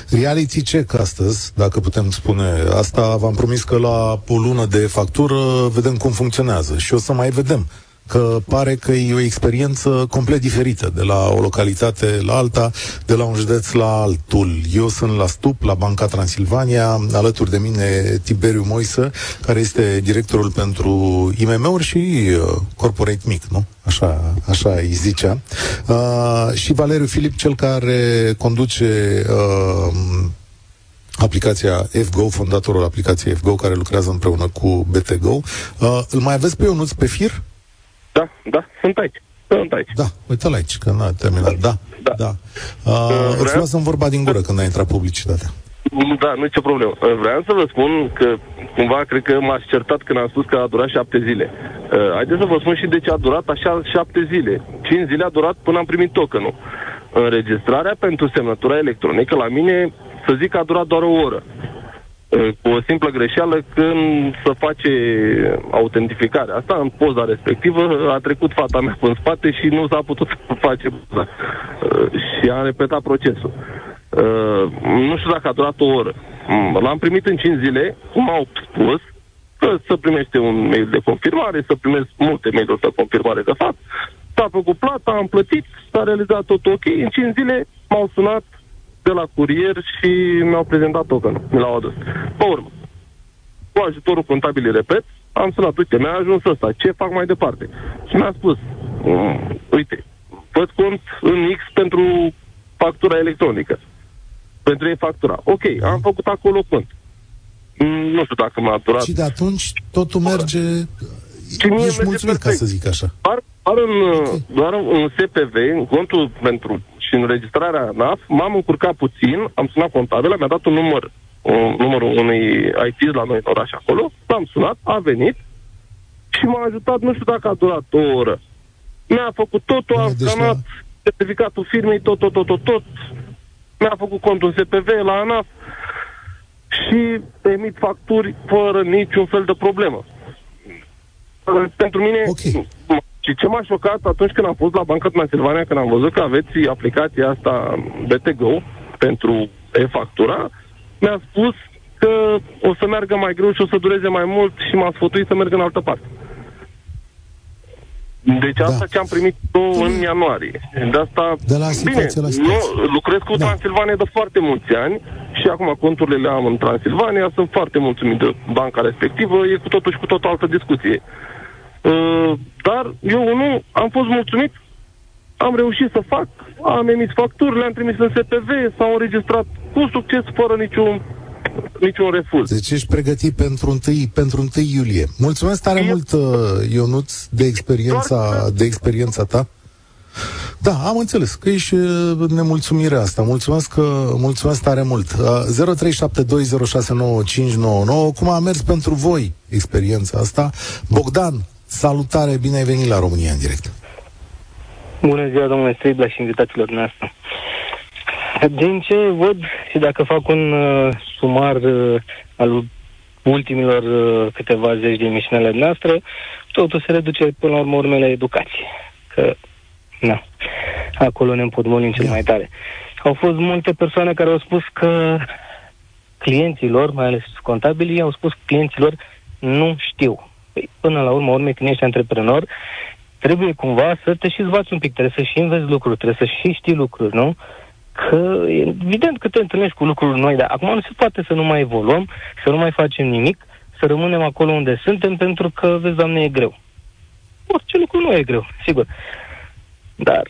Reality check astăzi, dacă putem spune asta, v-am promis că la o lună de factură vedem cum funcționează și o să mai vedem că pare că e o experiență complet diferită de la o localitate la alta, de la un județ la altul. Eu sunt la Stup, la Banca Transilvania, alături de mine Tiberiu Moisă, care este directorul pentru IMM-uri și uh, corporate mic, nu? Așa, așa îi zicea. Uh, și Valeriu Filip, cel care conduce uh, aplicația FGO, fondatorul aplicației FGO, care lucrează împreună cu BTGO. Uh, îl mai aveți pe Ionuț pe fir? Da, da, sunt aici. Sunt aici. Da, uite-l aici, că n-a terminat. Da, da. Da. da. Uh, Vreau- îți luasem vorba din gură când a intrat publicitatea. Da, nu e nicio problemă. Vreau să vă spun că cumva cred că m-ați certat când am spus că a durat șapte zile. Uh, haideți să vă spun și de ce a durat așa șapte zile. Cinci zile a durat până am primit tokenul. Înregistrarea pentru semnătura electronică la mine, să zic, a durat doar o oră. Uh, Cu o simplă greșeală când se face autentificarea asta, în poza respectivă a trecut fata mea în spate și nu s-a putut <laughs> face poza. Uh, Și am repetat procesul. Uh, nu știu dacă a durat o oră. Mm, L-am primit în 5 zile, cum au spus, că să primește un mail de confirmare, să primesc multe mail-uri de confirmare de fapt. S-a făcut plata, am plătit, s-a realizat tot ok. În 5 zile m-au sunat de la curier și mi-au prezentat tokenul. Mi l-au adus. Pe urmă, cu ajutorul contabilii, repet, am sunat, uite, mi-a ajuns ăsta, ce fac mai departe? Și mi-a spus, "Mm, uite, văd cont în X pentru factura electronică. Pentru ei factura. Ok, am făcut acolo cont. Mm, Nu știu dacă m-a durat. Și de atunci totul merge... Și mie Ești merge mulțumit, ca perfect. să zic așa. Doar, doar, în, doar în SPV, în contul pentru și în registrarea NAF, m-am încurcat puțin, am sunat contabila, mi-a dat un număr, un, numărul unui IT la noi în oraș acolo, l-am sunat, a venit și m-a ajutat, nu știu dacă a durat o oră. Mi-a făcut totul, a Deci scanat la- certificatul firmei, tot, tot, tot, tot, tot. Mi-a făcut contul în SPV la ANAF și emit facturi fără niciun fel de problemă. Pentru mine, Ok. Și ce m-a șocat atunci când am fost la Banca Transilvania, când am văzut că aveți aplicația asta BTGO pentru e-factura, mi-a spus că o să meargă mai greu și o să dureze mai mult și m-a sfătuit să merg în altă parte. Deci asta Da. ce am primit eu în ianuarie. De asta, De la situație bine, la situație. Nu, lucrez cu Da. Transilvania de foarte mulți ani și acum conturile le am în Transilvania, sunt foarte mulțumit de banca respectivă, e cu totul și cu tot o altă discuție. Uh, dar eu nu am fost mulțumit, am reușit să fac, am emis facturi, le-am trimis în SPV, s-au înregistrat cu succes, fără niciun, niciun refuz. Deci ești pregătit pentru 1, pentru 1 iulie. Mulțumesc tare Eu- mult, uh, Ionuț, de experiența, Doar că- de experiența ta. Da, am înțeles că ești uh, nemulțumirea asta. Mulțumesc, uh, mulțumesc tare mult. Uh, 0372069599. Cum a mers pentru voi experiența asta? Bogdan, salutare, bine ai venit la România în direct. Bună ziua, domnule Stribla și invitaților noastre. Din ce văd și dacă fac un uh, sumar uh, al ultimilor uh, câteva zeci de emisiunile noastre, totul se reduce până la urmă urmele la educație. Că, na, acolo ne împotmolim cel mai tare. Au fost multe persoane care au spus că clienților, mai ales contabilii, au spus clienților nu știu. Păi, până la urmă, urme, când ești antreprenor, trebuie cumva să te și zbați un pic, trebuie să și înveți lucruri, trebuie să și știi lucruri, nu? că evident că te întâlnești cu lucruri noi, dar acum nu se poate să nu mai evoluăm, să nu mai facem nimic, să rămânem acolo unde suntem, pentru că, vezi, Doamne, e greu. Orice lucru nu e greu, sigur. Dar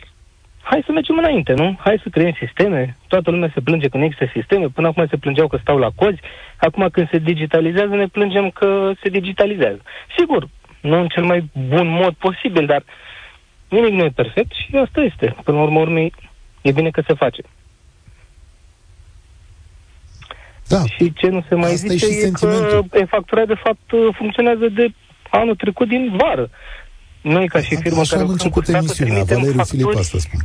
hai să mergem înainte, nu? Hai să creăm sisteme. Toată lumea se plânge că nu există sisteme. Până acum se plângeau că stau la cozi. Acum când se digitalizează, ne plângem că se digitalizează. Sigur, nu în cel mai bun mod posibil, dar nimic nu e perfect și asta este. Până la urmă, urmei, e bine că se face. Da. Și ce nu se mai Asta zice e, e că e-factura, de fapt, funcționează de anul trecut din vară. Noi, ca și firmă Așa care am început emisiunea, Valeriu facturi... Filip asta spune.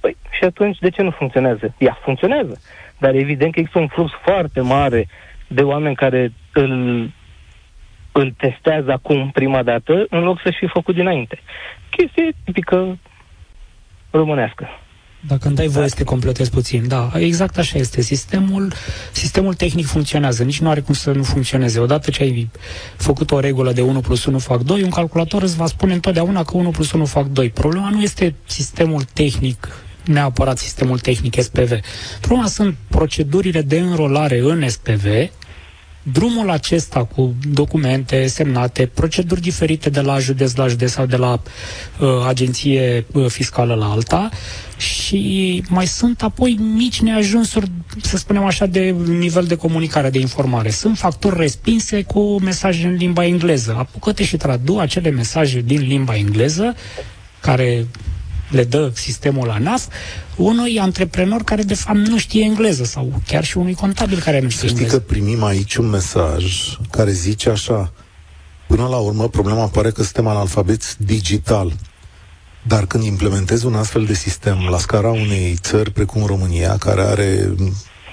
Păi, și atunci, de ce nu funcționează? Ea funcționează, dar evident că există un flux foarte mare de oameni care îl, îl testează acum prima dată, în loc să-și fi făcut dinainte. Chestie tipică românească. Dacă îmi dai voie să te completez puțin, da, exact așa este. Sistemul, sistemul tehnic funcționează, nici nu are cum să nu funcționeze. Odată ce ai făcut o regulă de 1 plus 1 fac 2, un calculator îți va spune întotdeauna că 1 plus 1 fac 2. Problema nu este sistemul tehnic neapărat sistemul tehnic SPV. Problema sunt procedurile de înrolare în SPV, drumul acesta cu documente semnate, proceduri diferite de la județ la județ sau de la uh, agenție uh, fiscală la alta și mai sunt apoi mici neajunsuri, să spunem așa, de nivel de comunicare, de informare. Sunt facturi respinse cu mesaje în limba engleză. Apucă-te și tradu acele mesaje din limba engleză care le dă sistemul la NAF unui antreprenor care de fapt nu știe engleză sau chiar și unui contabil care nu știe Să știi engleză. că primim aici un mesaj care zice așa Până la urmă, problema apare că suntem analfabeți digital. Dar când implementezi un astfel de sistem la scara unei țări precum România, care are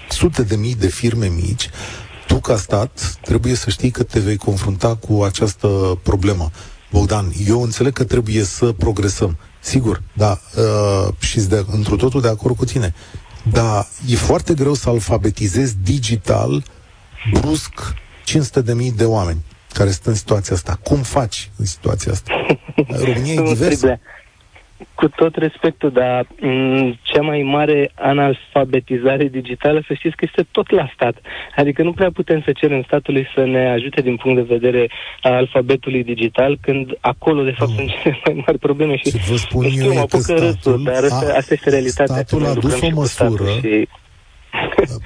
sute de mii de firme mici, tu ca stat trebuie să știi că te vei confrunta cu această problemă. Bogdan, eu înțeleg că trebuie să progresăm. Sigur, da, uh, și de, într totul de acord cu tine. Dar e foarte greu să alfabetizezi digital, brusc, 500.000 de oameni care sunt în situația asta. Cum faci în situația asta? <laughs> România e diversă. Cu tot respectul, dar m- cea mai mare analfabetizare digitală, să știți că este tot la stat. Adică nu prea putem să cerem statului să ne ajute din punct de vedere a alfabetului digital, când acolo, de fapt, mm. sunt cele mai mari probleme. Și, și vă spun știu, eu mă că statul, râsul, dar asta, asta este realitatea. Statul a adus o măsură... Și...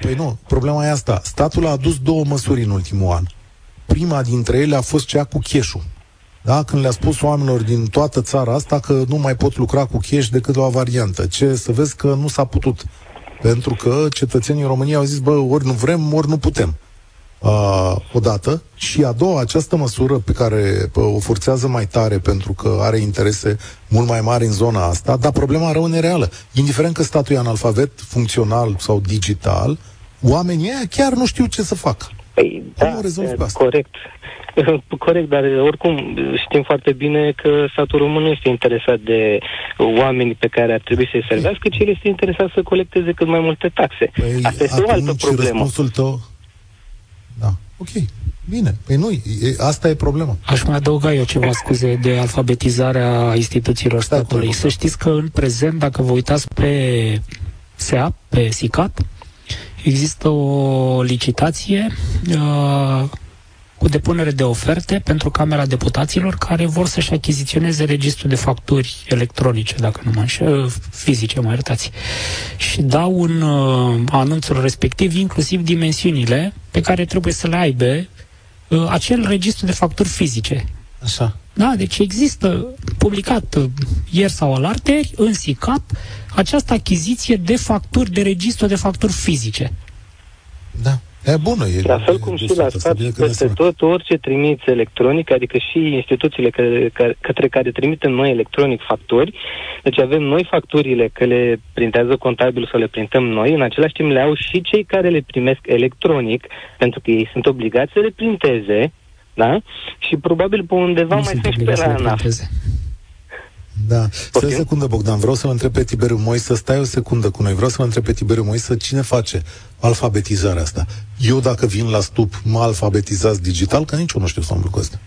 Păi nu, problema e asta. Statul a adus două măsuri în ultimul an. Prima dintre ele a fost cea cu cash da? când le-a spus oamenilor din toată țara asta că nu mai pot lucra cu cash decât la o variantă. Ce să vezi că nu s-a putut. Pentru că cetățenii României au zis, bă, ori nu vrem, ori nu putem. Uh, odată. Și a doua, această măsură pe care bă, o forțează mai tare pentru că are interese mult mai mari în zona asta, dar problema rămâne reală. Indiferent că statul e analfabet, funcțional sau digital, oamenii ăia chiar nu știu ce să facă. Păi, Cum da, corect. <laughs> Corect, dar oricum știm foarte bine că statul român nu este interesat de oamenii pe care ar trebui să-i servească, ci el este interesat să colecteze cât mai multe taxe. Păi, Asta este o altă problemă. răspunsul tău... Da, ok. Bine, păi nu, e, asta e problema. Aș mai adăuga eu ceva scuze de alfabetizarea instituțiilor statului. Să știți că în prezent, dacă vă uitați pe SEA, pe SICAT, există o licitație uh, cu depunere de oferte pentru Camera Deputaților care vor să-și achiziționeze registrul de facturi electronice, dacă nu mă înșel, fizice, mă iertați. Și dau în uh, anunțul respectiv inclusiv dimensiunile pe care trebuie să le aibă uh, acel registru de facturi fizice. Așa. Da, deci există publicat uh, ieri sau alarteri în SICAP această achiziție de facturi, de registru de facturi fizice. Da. E bună. E, la fel cum și la stat peste tot, orice trimiți electronic, adică și instituțiile care, care, către care trimitem noi electronic facturi, deci avem noi facturile că le printează contabilul să le printăm noi, în același timp le au și cei care le primesc electronic, pentru că ei sunt obligați să le printeze, da? Și probabil pe undeva nu mai sunt și pe la ANAF. Da. Stai o secundă, Bogdan. Vreau să-l întreb pe Tiberiu Moise, stai o secundă cu noi. Vreau să-l întreb pe Tiberiu Moise cine face alfabetizarea asta. Eu, dacă vin la stup, mă alfabetizați digital, că nici eu nu știu să am lucrul ăsta.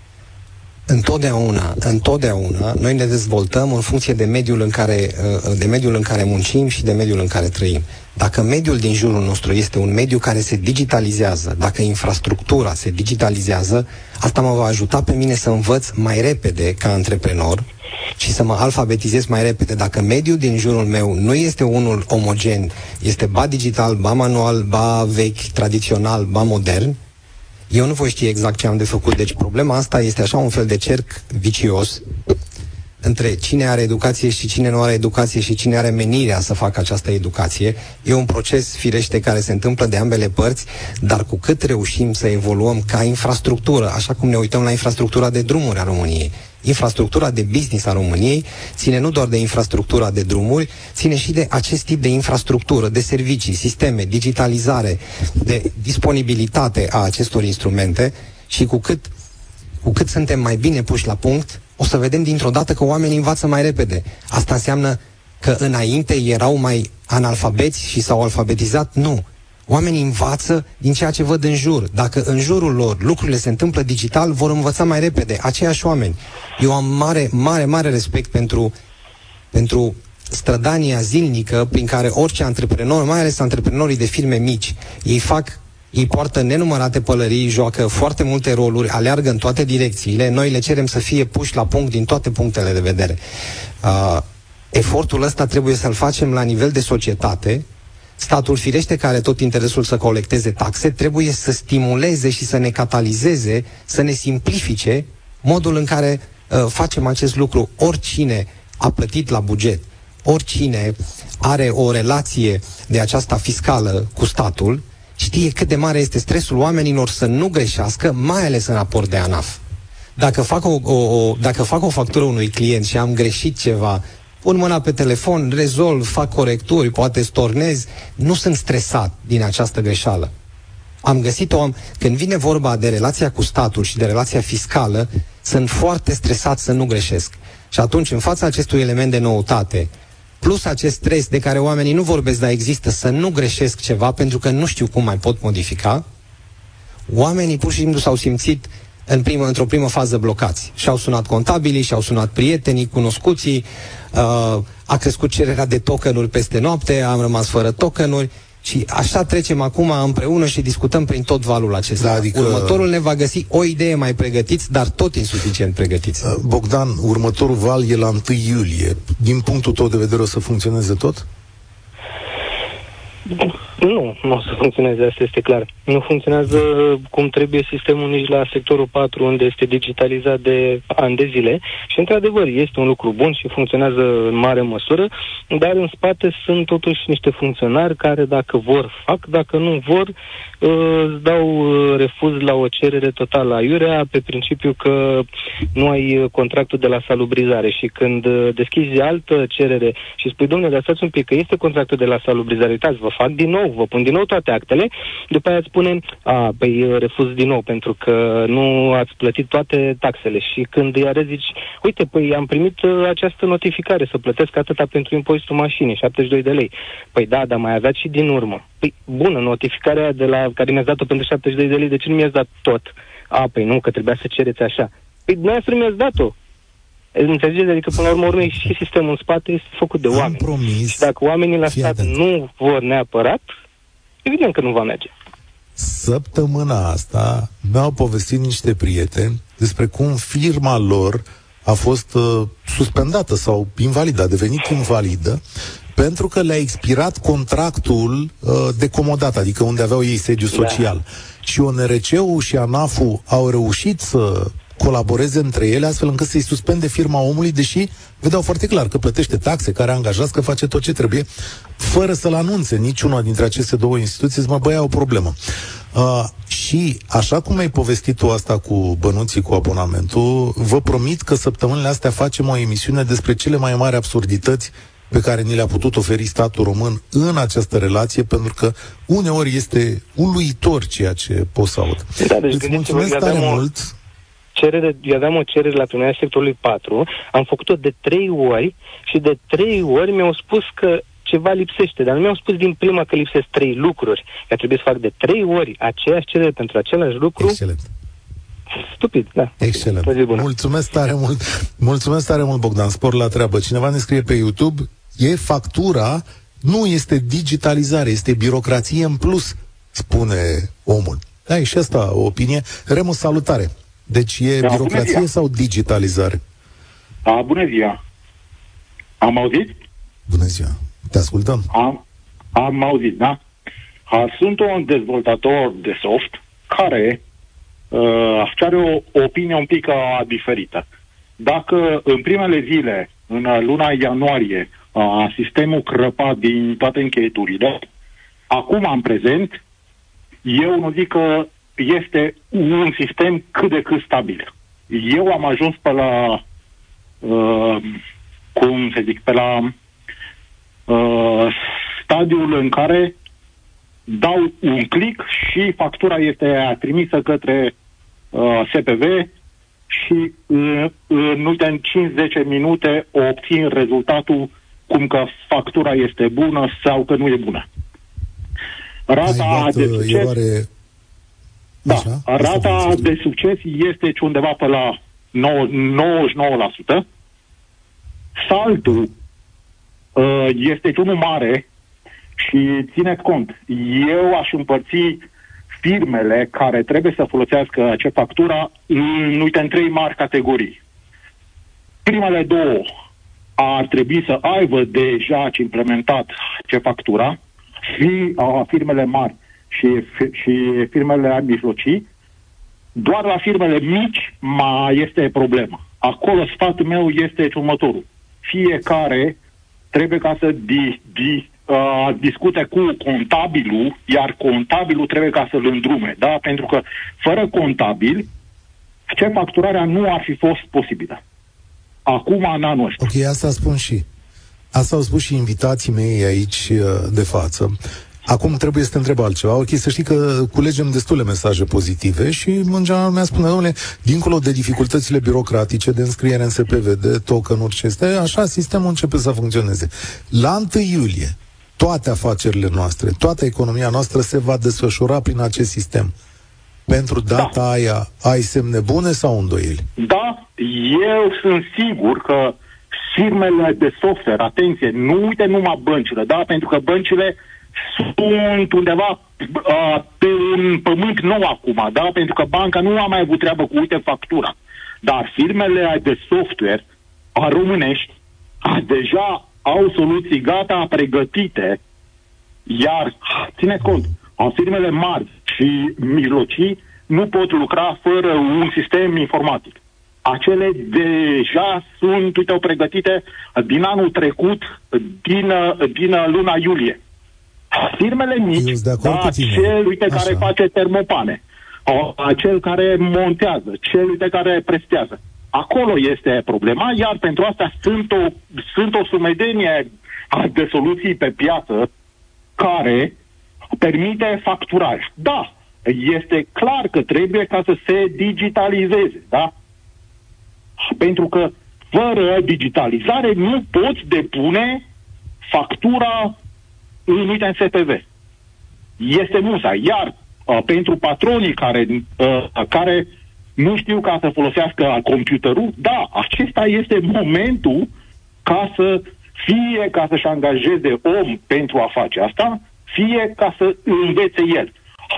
Întotdeauna, întotdeauna, noi ne dezvoltăm în funcție de mediul în care, uh, de mediul în care muncim și de mediul în care trăim. Dacă mediul din jurul nostru este un mediu care se digitalizează, dacă infrastructura se digitalizează, asta mă va ajuta pe mine să învăț mai repede ca antreprenor și să mă alfabetizez mai repede. Dacă mediul din jurul meu nu este unul omogen, este ba digital, ba manual, ba vechi, tradițional, ba modern, eu nu voi ști exact ce am de făcut. Deci problema asta este așa un fel de cerc vicios între cine are educație și cine nu are educație și cine are menirea să facă această educație. E un proces firește care se întâmplă de ambele părți, dar cu cât reușim să evoluăm ca infrastructură, așa cum ne uităm la infrastructura de drumuri a României, infrastructura de business a României ține nu doar de infrastructura de drumuri, ține și de acest tip de infrastructură, de servicii, sisteme, digitalizare, de disponibilitate a acestor instrumente și cu cât, cu cât suntem mai bine puși la punct, o să vedem dintr-o dată că oamenii învață mai repede. Asta înseamnă că înainte erau mai analfabeți și s-au alfabetizat? Nu. Oamenii învață din ceea ce văd în jur. Dacă în jurul lor lucrurile se întâmplă digital, vor învăța mai repede. Aceiași oameni. Eu am mare, mare, mare respect pentru, pentru strădania zilnică prin care orice antreprenor, mai ales antreprenorii de firme mici, ei fac ei poartă nenumărate pălării, joacă foarte multe roluri, aleargă în toate direcțiile. Noi le cerem să fie puși la punct din toate punctele de vedere. Uh, efortul ăsta trebuie să-l facem la nivel de societate, statul firește care are tot interesul să colecteze taxe, trebuie să stimuleze și să ne catalizeze, să ne simplifice modul în care uh, facem acest lucru. Oricine a plătit la buget, oricine are o relație de aceasta fiscală cu statul, știe cât de mare este stresul oamenilor să nu greșească, mai ales în raport de ANAF. Dacă fac o, o, o, dacă fac o factură unui client și am greșit ceva pun mâna pe telefon, rezolv, fac corecturi, poate stornez, nu sunt stresat din această greșeală. Am găsit-o, când vine vorba de relația cu statul și de relația fiscală, sunt foarte stresat să nu greșesc. Și atunci, în fața acestui element de noutate, plus acest stres de care oamenii nu vorbesc, dar există, să nu greșesc ceva pentru că nu știu cum mai pot modifica, oamenii pur și simplu s-au simțit în primă, într-o primă fază blocați. Și-au sunat contabilii, și-au sunat prietenii, cunoscuții, uh, a crescut cererea de tokenuri peste noapte, am rămas fără tokenuri, și așa trecem acum împreună și discutăm prin tot valul acesta. Da, adică... Următorul ne va găsi o idee mai pregătiți, dar tot insuficient pregătiți. Uh, Bogdan, următorul val e la 1 iulie. Din punctul tău de vedere o să funcționeze tot? Nu, nu o să funcționeze, asta este clar. Nu funcționează cum trebuie sistemul nici la sectorul 4, unde este digitalizat de ani de zile. Și, într-adevăr, este un lucru bun și funcționează în mare măsură, dar în spate sunt totuși niște funcționari care, dacă vor, fac, dacă nu vor, îți dau uh, refuz la o cerere totală aiurea pe principiu că nu ai contractul de la salubrizare. Și când uh, deschizi altă cerere și spui, domnule, lăsați un pic că este contractul de la salubrizare, uitați, vă fac din nou, vă pun din nou toate actele, după aia îți spune, a, păi uh, refuz din nou pentru că nu ați plătit toate taxele și când îi arăți zici, uite, păi am primit această notificare să plătesc atâta pentru impozitul mașinii, 72 de lei. Păi da, dar mai aveați și din urmă. Păi, bună, notificarea de la care mi-ați dat-o pentru 72 de lei, de ce nu mi-ați dat tot? A, păi nu, că trebuia să cereți așa. Păi, dumneavoastră mi-ați dat-o. Înțelegeți? Adică, până la urmă, urmei, și sistemul în spate este făcut de Am oameni. Promis. Și dacă oamenii la stat atent. nu vor neapărat, evident că nu va merge. Săptămâna asta mi-au povestit niște prieteni despre cum firma lor a fost uh, suspendată sau invalidă, a devenit invalidă pentru că le-a expirat contractul uh, de comodat, adică unde aveau ei sediu da. social. Da. Și ONRC-ul și ANAF-ul au reușit să colaboreze între ele astfel încât să-i suspende firma omului, deși vedeau foarte clar că plătește taxe, care angajați, că face tot ce trebuie, fără să-l anunțe niciuna dintre aceste două instituții, mă băia o problemă. Uh, și așa cum ai povestit tu asta cu bănuții cu abonamentul, vă promit că săptămânile astea facem o emisiune despre cele mai mari absurdități pe care ni le-a putut oferi statul român în această relație, pentru că uneori este uluitor ceea ce poți să aud. Da, deci Îți mulțumesc tare mult. Cerere, eu aveam o cerere la primarea sectorului 4, am făcut-o de trei ori și de trei ori mi-au spus că ceva lipsește, dar nu mi-au spus din prima că lipsesc trei lucruri. Că trebuie să fac de trei ori aceeași cerere pentru același lucru. Excelent. Stupid, da. Excelent. Mulțumesc tare mult. Mulțumesc tare mult, Bogdan. Spor la treabă. Cineva ne scrie pe YouTube, e factura, nu este digitalizare, este birocrație în plus, spune omul. Da, e și asta o opinie. Remus, salutare. Deci e da, birocrație sau digitalizare? A, bună ziua. Am auzit? Bună ziua. Te ascultăm. Am, am auzit, da? A, sunt un dezvoltator de soft care uh, are o, opinie un pic uh, diferită. Dacă în primele zile, în luna ianuarie, uh, sistemul crăpa din toate încheieturile, acum, în prezent, eu nu zic că este un sistem cât de cât stabil. Eu am ajuns pe la, uh, cum să zic, pe la uh, stadiul în care dau un click și factura este trimisă către uh, SPV și uh, în ultime 5-10 minute obțin rezultatul cum că factura este bună sau că nu e bună. Rata de succes... Eroare... Da, Așa, rata de succes este undeva pe la 99%. Saltul uh, este unul mare și țineți cont, eu aș împărți firmele care trebuie să folosească acea factura în, uite, în trei mari categorii. Primele două ar trebui să aibă deja implementat ce factura, și a, firmele mari și, și firmele mijlocii, doar la firmele mici mai este problemă. Acolo sfatul meu este următorul. Fiecare trebuie ca să di, di, uh, discute cu contabilul, iar contabilul trebuie ca să-l îndrume, da? Pentru că fără contabil, ce facturarea nu ar fi fost posibilă. Acum, în anul ăsta. Ok, asta spun și. Asta au spus și invitații mei aici uh, de față. Acum trebuie să te întreb altceva. Ok, să știi că culegem destule mesaje pozitive și în general mi-a spune, domnule, dincolo de dificultățile birocratice, de înscriere în SPV, de token-uri ce este, așa sistemul începe să funcționeze. La 1 iulie, toate afacerile noastre, toată economia noastră se va desfășura prin acest sistem. Pentru data da. aia ai semne bune sau îndoieli? Da, eu sunt sigur că firmele de software, atenție, nu uite numai băncile, da? Pentru că băncile sunt undeva uh, pe un pământ nou acum, da? Pentru că banca nu a mai avut treabă cu, uite, factura. Dar firmele de software a românești a, deja au soluții gata, pregătite, iar, țineți cont, a firmele mari și mijlocii nu pot lucra fără un sistem informatic acele deja sunt, uite, pregătite din anul trecut, din, din luna iulie. Firmele mici, da, cel, uite, Așa. care face termopane, acel care montează, cel, uite, care prestează. Acolo este problema, iar pentru asta sunt o, sunt o sumedenie de soluții pe piață care permite facturare. Da, este clar că trebuie ca să se digitalizeze, da? Pentru că fără digitalizare nu poți depune factura în, uite, în SPV. Este musa. Iar uh, pentru patronii care, uh, care nu știu ca să folosească computerul, da, acesta este momentul ca să fie ca să-și angajeze om pentru a face asta, fie ca să învețe el.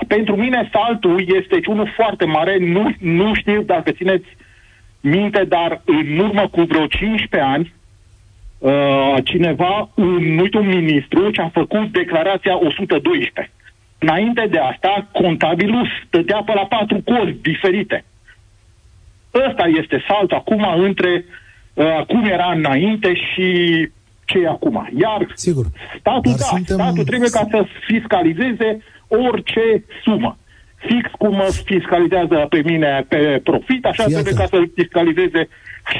Pentru mine saltul este unul foarte mare, nu, nu știu dacă țineți minte, dar în urmă cu vreo 15 ani, uh, cineva, un, uite, un ministru, ce a făcut declarația 112. Înainte de asta, contabilul stătea pe la patru corți diferite. Ăsta este salt acum între uh, cum era înainte și ce e acum. Iar Sigur. statul, Dar da, suntem... statul trebuie ca să fiscalizeze orice sumă fix cum mă fiscalizează pe mine pe profit, așa Iată. trebuie ca să fiscalizeze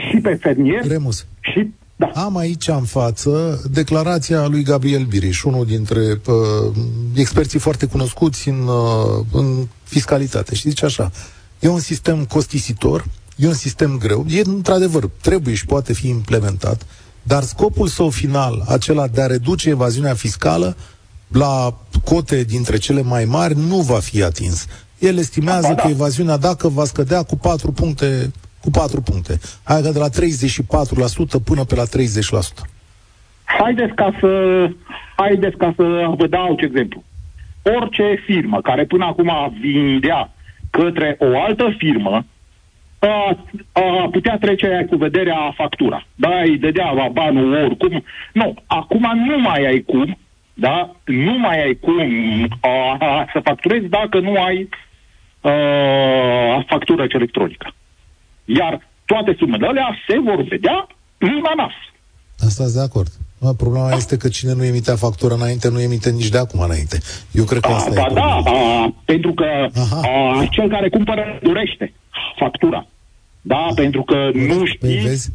și pe fermier. Remus. Și da. Am aici în față declarația lui Gabriel Biriș, unul dintre uh, experții foarte cunoscuți în, uh, în fiscalitate. Și zice așa, e un sistem costisitor, e un sistem greu, e într-adevăr, trebuie și poate fi implementat, dar scopul său final, acela de a reduce evaziunea fiscală, la cote dintre cele mai mari nu va fi atins. El estimează da, da. că evaziunea dacă va scădea cu 4 puncte, cu 4 puncte. Adică de la 34% până pe la 30%. Haideți ca să, haideți ca să vă dau ce exemplu. Orice firmă care până acum vindea către o altă firmă, a, a putea trece cu vederea factura. Da, îi dădea banul oricum. Nu, acum nu mai ai cum, da, nu mai ai cum a, a, să facturezi dacă nu ai a, factură electronică. Iar toate sumele alea se vor vedea în ANAF. Asta de acord. Problema da. este că cine nu emitea factură înainte, nu emite nici de acum înainte. Eu cred că asta a, e da, a, pentru că a, cel care cumpără durește factura. Da, pentru că nu păi știi... Vezi?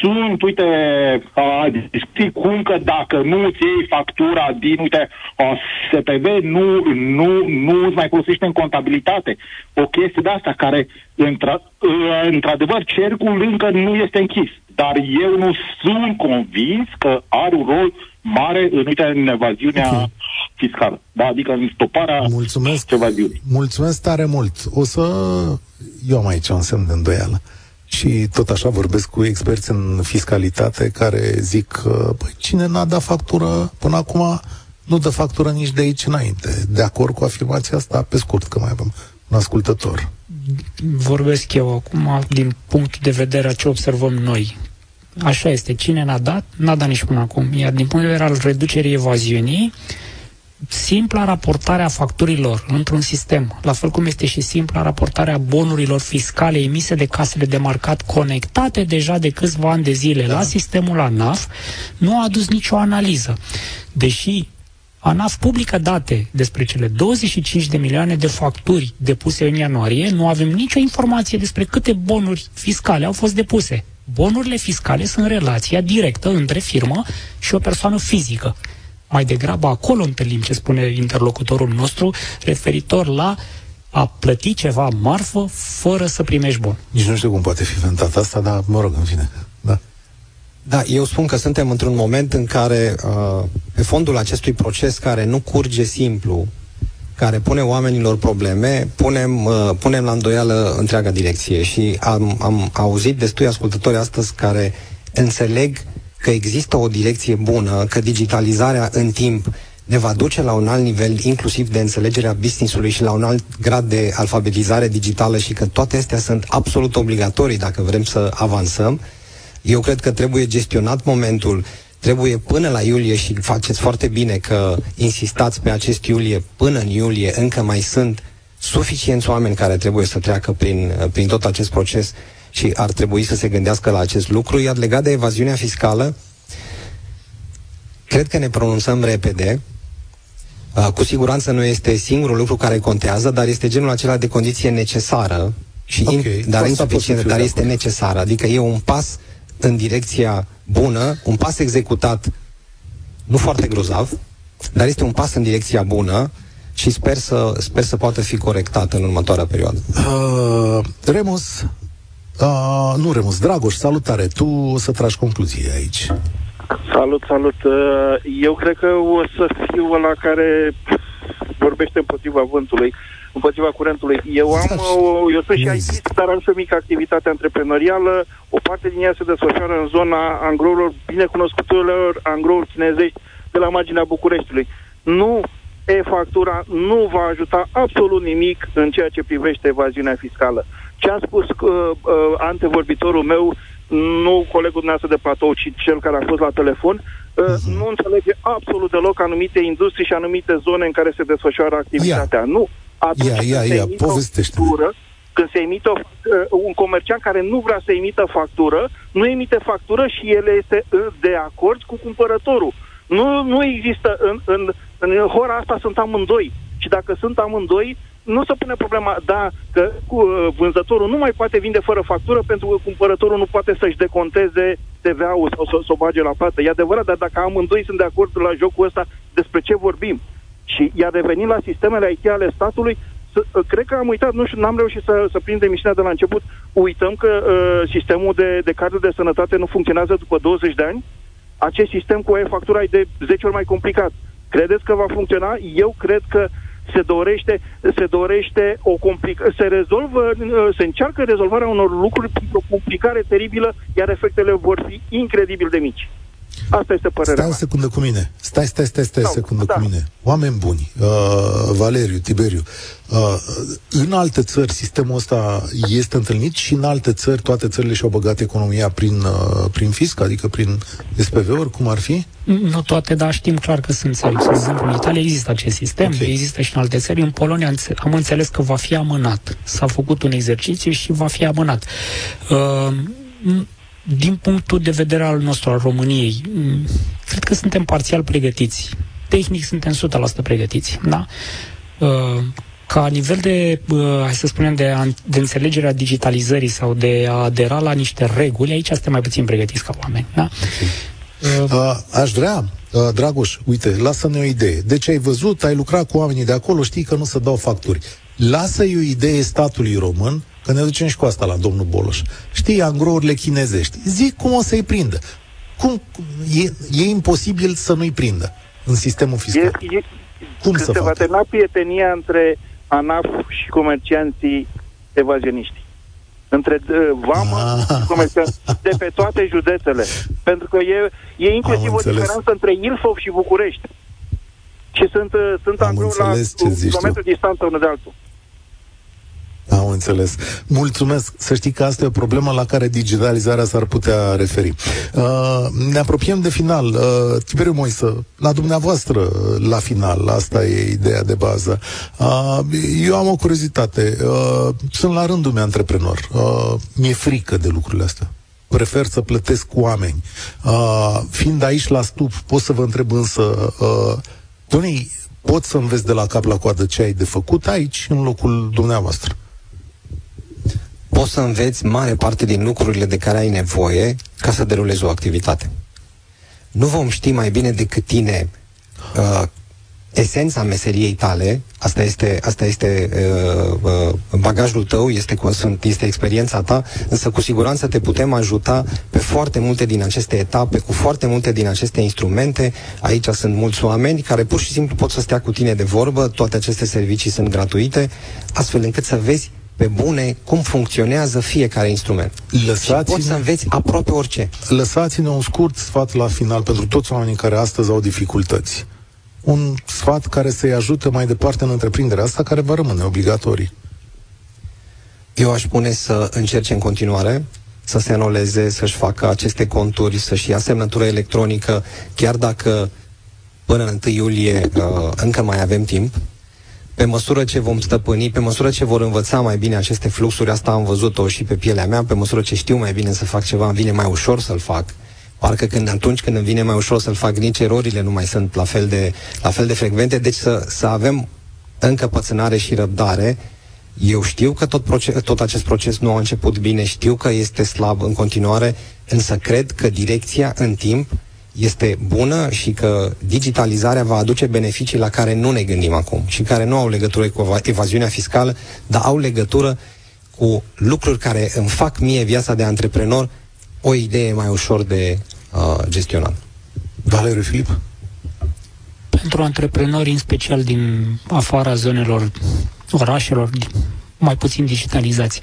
Sunt, uite, discuții cum că dacă nu îți iei factura din, uite, SPV, nu, nu, nu îți mai folosește în contabilitate. O chestie de asta care, într- într-adevăr, cercul încă nu este închis. Dar eu nu sunt convins că are un rol mare în, uite, în evaziunea okay. fiscală. Da? Adică în stoparea Mulțumesc. evaziunii. Mulțumesc tare mult. O să... Eu am aici un semn de îndoială. Și tot așa vorbesc cu experți în fiscalitate care zic că păi, cine n-a dat factură până acum nu dă factură nici de aici înainte. De acord cu afirmația asta, pe scurt, că mai avem un ascultător. Vorbesc eu acum din punct de vedere a ce observăm noi. Așa este. Cine n-a dat, n-a dat nici până acum. Iar din punct de vedere al reducerii evaziunii, simpla raportare a facturilor într-un sistem, la fel cum este și simpla raportarea bonurilor fiscale emise de casele de marcat conectate deja de câțiva ani de zile da. la sistemul ANAF, nu a adus nicio analiză. Deși ANAF publică date despre cele 25 de milioane de facturi depuse în ianuarie, nu avem nicio informație despre câte bonuri fiscale au fost depuse. Bonurile fiscale sunt relația directă între firmă și o persoană fizică. Mai degrabă acolo întâlnim ce spune interlocutorul nostru referitor la a plăti ceva marfă fără să primești bun. Nici nu știu cum poate fi inventat asta, dar mă rog, în fine. Da. Da, eu spun că suntem într-un moment în care, uh, pe fondul acestui proces care nu curge simplu, care pune oamenilor probleme, punem, uh, punem la îndoială întreaga direcție. Și am, am auzit destui ascultători astăzi care înțeleg că există o direcție bună, că digitalizarea în timp ne va duce la un alt nivel, inclusiv de înțelegerea business-ului și la un alt grad de alfabetizare digitală și că toate astea sunt absolut obligatorii dacă vrem să avansăm. Eu cred că trebuie gestionat momentul, trebuie până la iulie și faceți foarte bine că insistați pe acest iulie, până în iulie încă mai sunt suficienți oameni care trebuie să treacă prin, prin tot acest proces și ar trebui să se gândească la acest lucru. Iar legat de evaziunea fiscală, cred că ne pronunțăm repede. Uh, cu siguranță nu este singurul lucru care contează, dar este genul acela de condiție necesară și okay. in, dar insuficientă, dar este necesară. Adică e un pas în direcția bună, un pas executat nu foarte grozav, dar este un pas în direcția bună și sper să, sper să poată fi corectat în următoarea perioadă. Uh, Remus, uh, nu Remus, Dragoș, salutare. Tu o să tragi concluzie aici. Salut, salut. Uh, eu cred că o să fiu la care vorbește împotriva vântului, împotriva curentului. Eu am, o, eu sunt și IT, dar am și o mică activitate antreprenorială. O parte din ea se desfășoară în zona angrourilor, binecunoscutelor angrouri chinezești de la marginea Bucureștiului. Nu e-factura nu va ajuta absolut nimic în ceea ce privește evaziunea fiscală. Ce a spus uh, uh, antevorbitorul meu, nu colegul dumneavoastră de platou, ci cel care a fost la telefon, uh, uh-huh. nu înțelege absolut deloc anumite industrii și anumite zone în care se desfășoară activitatea. Ia. Nu. Atunci ia, ia, ia, povestește factură, când se emite o, uh, un comerciant care nu vrea să emită factură, nu emite factură și el este de acord cu cumpărătorul. Nu, nu există în, în, în hora asta sunt amândoi. Și dacă sunt amândoi, nu se pune problema, da, că cu, uh, vânzătorul nu mai poate vinde fără factură pentru că cumpărătorul nu poate să-și deconteze TVA-ul sau să, să o bage la plată. E adevărat, dar dacă amândoi sunt de acord la jocul ăsta, despre ce vorbim? Și iar revenind la sistemele IT ale statului, să, uh, cred că am uitat, nu știu, n-am reușit să, să prindem emisiunea de la început, uităm că uh, sistemul de, de cardul de sănătate nu funcționează după 20 de ani, acest sistem cu e-factura e de 10 ori mai complicat. Credeți că va funcționa? Eu cred că se dorește, se dorește o complicare, se rezolvă, se încearcă rezolvarea unor lucruri printr-o complicare teribilă, iar efectele vor fi incredibil de mici. Asta este părerea Stai o secundă cu mine. Stai, stai, stai, stai o secundă da. cu mine. Oameni buni, uh, Valeriu, Tiberiu, uh, în alte țări sistemul ăsta este întâlnit și în alte țări toate țările și-au băgat economia prin, uh, prin fisc, adică prin SPV-uri, cum ar fi? Nu toate, dar știm clar că sunt țări. De exemplu, în Italia există acest sistem, okay. există și în alte țări. În Polonia am înțeles că va fi amânat. S-a făcut un exercițiu și va fi amânat. Uh, din punctul de vedere al nostru, al României, mm, cred că suntem parțial pregătiți. Tehnic suntem 100% pregătiți. Da? Uh, ca nivel de, uh, hai să spunem, de, de înțelegere a digitalizării sau de a adera la niște reguli, aici suntem mai puțin pregătiți ca oameni. Da? Uh, uh, aș vrea, uh, Dragoș, uite, lasă-ne o idee. Deci ai văzut, ai lucrat cu oamenii de acolo, știi că nu se dau facturi. Lasă-i o idee statului român Că ne ducem și cu asta la domnul Boloș. Știi, angrourile chinezești. Zic cum o să-i prindă. Cum, e, e imposibil să nu-i prindă în sistemul fiscal. E, e, cum să se facă? va termina prietenia între ANAF și comercianții evazioniști. Între uh, vamă ah. și comercianți de pe toate județele. Pentru că e, e inclusiv o diferență între Ilfov și București. Și sunt, uh, sunt angro la un kilometru distanță unul de altul. Am înțeles. Mulțumesc. Să știi că asta e o problemă la care digitalizarea s-ar putea referi. Uh, ne apropiem de final. Uh, Tiberiu Moisă, la dumneavoastră, la final, asta e ideea de bază. Uh, eu am o curiozitate. Uh, sunt la rândul meu antreprenor. Uh, mi-e frică de lucrurile astea prefer să plătesc cu oameni. Uh, fiind aici la stup, pot să vă întreb însă, uh, Tony, pot să înveți de la cap la coadă ce ai de făcut aici, în locul dumneavoastră? Poți să înveți mare parte din lucrurile de care ai nevoie ca să derulezi o activitate. Nu vom ști mai bine decât tine uh, esența meseriei tale, asta este, asta este uh, uh, bagajul tău, este, este experiența ta, însă cu siguranță te putem ajuta pe foarte multe din aceste etape, cu foarte multe din aceste instrumente. Aici sunt mulți oameni care pur și simplu pot să stea cu tine de vorbă, toate aceste servicii sunt gratuite, astfel încât să vezi pe bune cum funcționează fiecare instrument. Lăsați-ne, și poți să înveți aproape orice. Lăsați-ne un scurt sfat la final pentru toți oamenii care astăzi au dificultăți. Un sfat care să-i ajute mai departe în întreprinderea asta, care va rămâne obligatorii. Eu aș spune să încerce în continuare să se anuleze, să-și facă aceste conturi, să-și ia semnătură electronică, chiar dacă până în 1 iulie uh, încă mai avem timp, pe măsură ce vom stăpâni, pe măsură ce vor învăța mai bine aceste fluxuri, asta am văzut-o și pe pielea mea, pe măsură ce știu mai bine să fac ceva, îmi vine mai ușor să-l fac. Parcă când atunci când îmi vine mai ușor să-l fac, nici erorile nu mai sunt la fel de, la fel de frecvente, deci să, să avem încăpățânare și răbdare. Eu știu că tot, proces, tot acest proces nu a început bine, știu că este slab în continuare, însă cred că direcția în timp este bună și că digitalizarea va aduce beneficii la care nu ne gândim acum și care nu au legătură cu evaziunea fiscală, dar au legătură cu lucruri care îmi fac mie viața de antreprenor o idee mai ușor de uh, gestionat. Valeriu Filip? Pentru antreprenori, în special din afara zonelor orașelor, mai puțin digitalizați,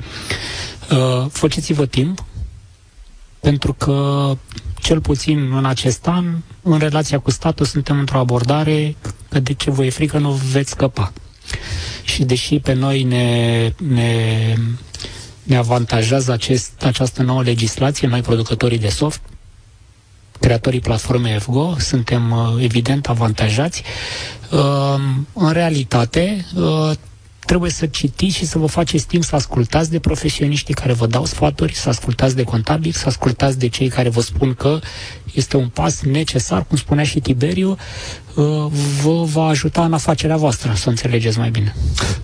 uh, faceți-vă timp, pentru că cel puțin în acest an, în relația cu statul, suntem într-o abordare că de ce vă e frică nu veți scăpa. Și deși pe noi ne, ne, ne avantajează acest, această nouă legislație, noi producătorii de soft, creatorii platformei FGO, suntem uh, evident avantajați. Uh, în realitate, uh, trebuie să citiți și să vă faceți timp să ascultați de profesioniștii care vă dau sfaturi, să ascultați de contabili, să ascultați de cei care vă spun că este un pas necesar, cum spunea și Tiberiu, uh, vă va ajuta în afacerea voastră, să înțelegeți mai bine.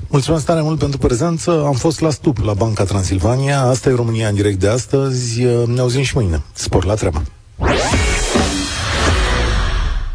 Mulțumesc tare mult pentru prezență. Am fost la stup la Banca Transilvania. Asta e România în direct de astăzi. Ne auzim și mâine. Spor la treabă.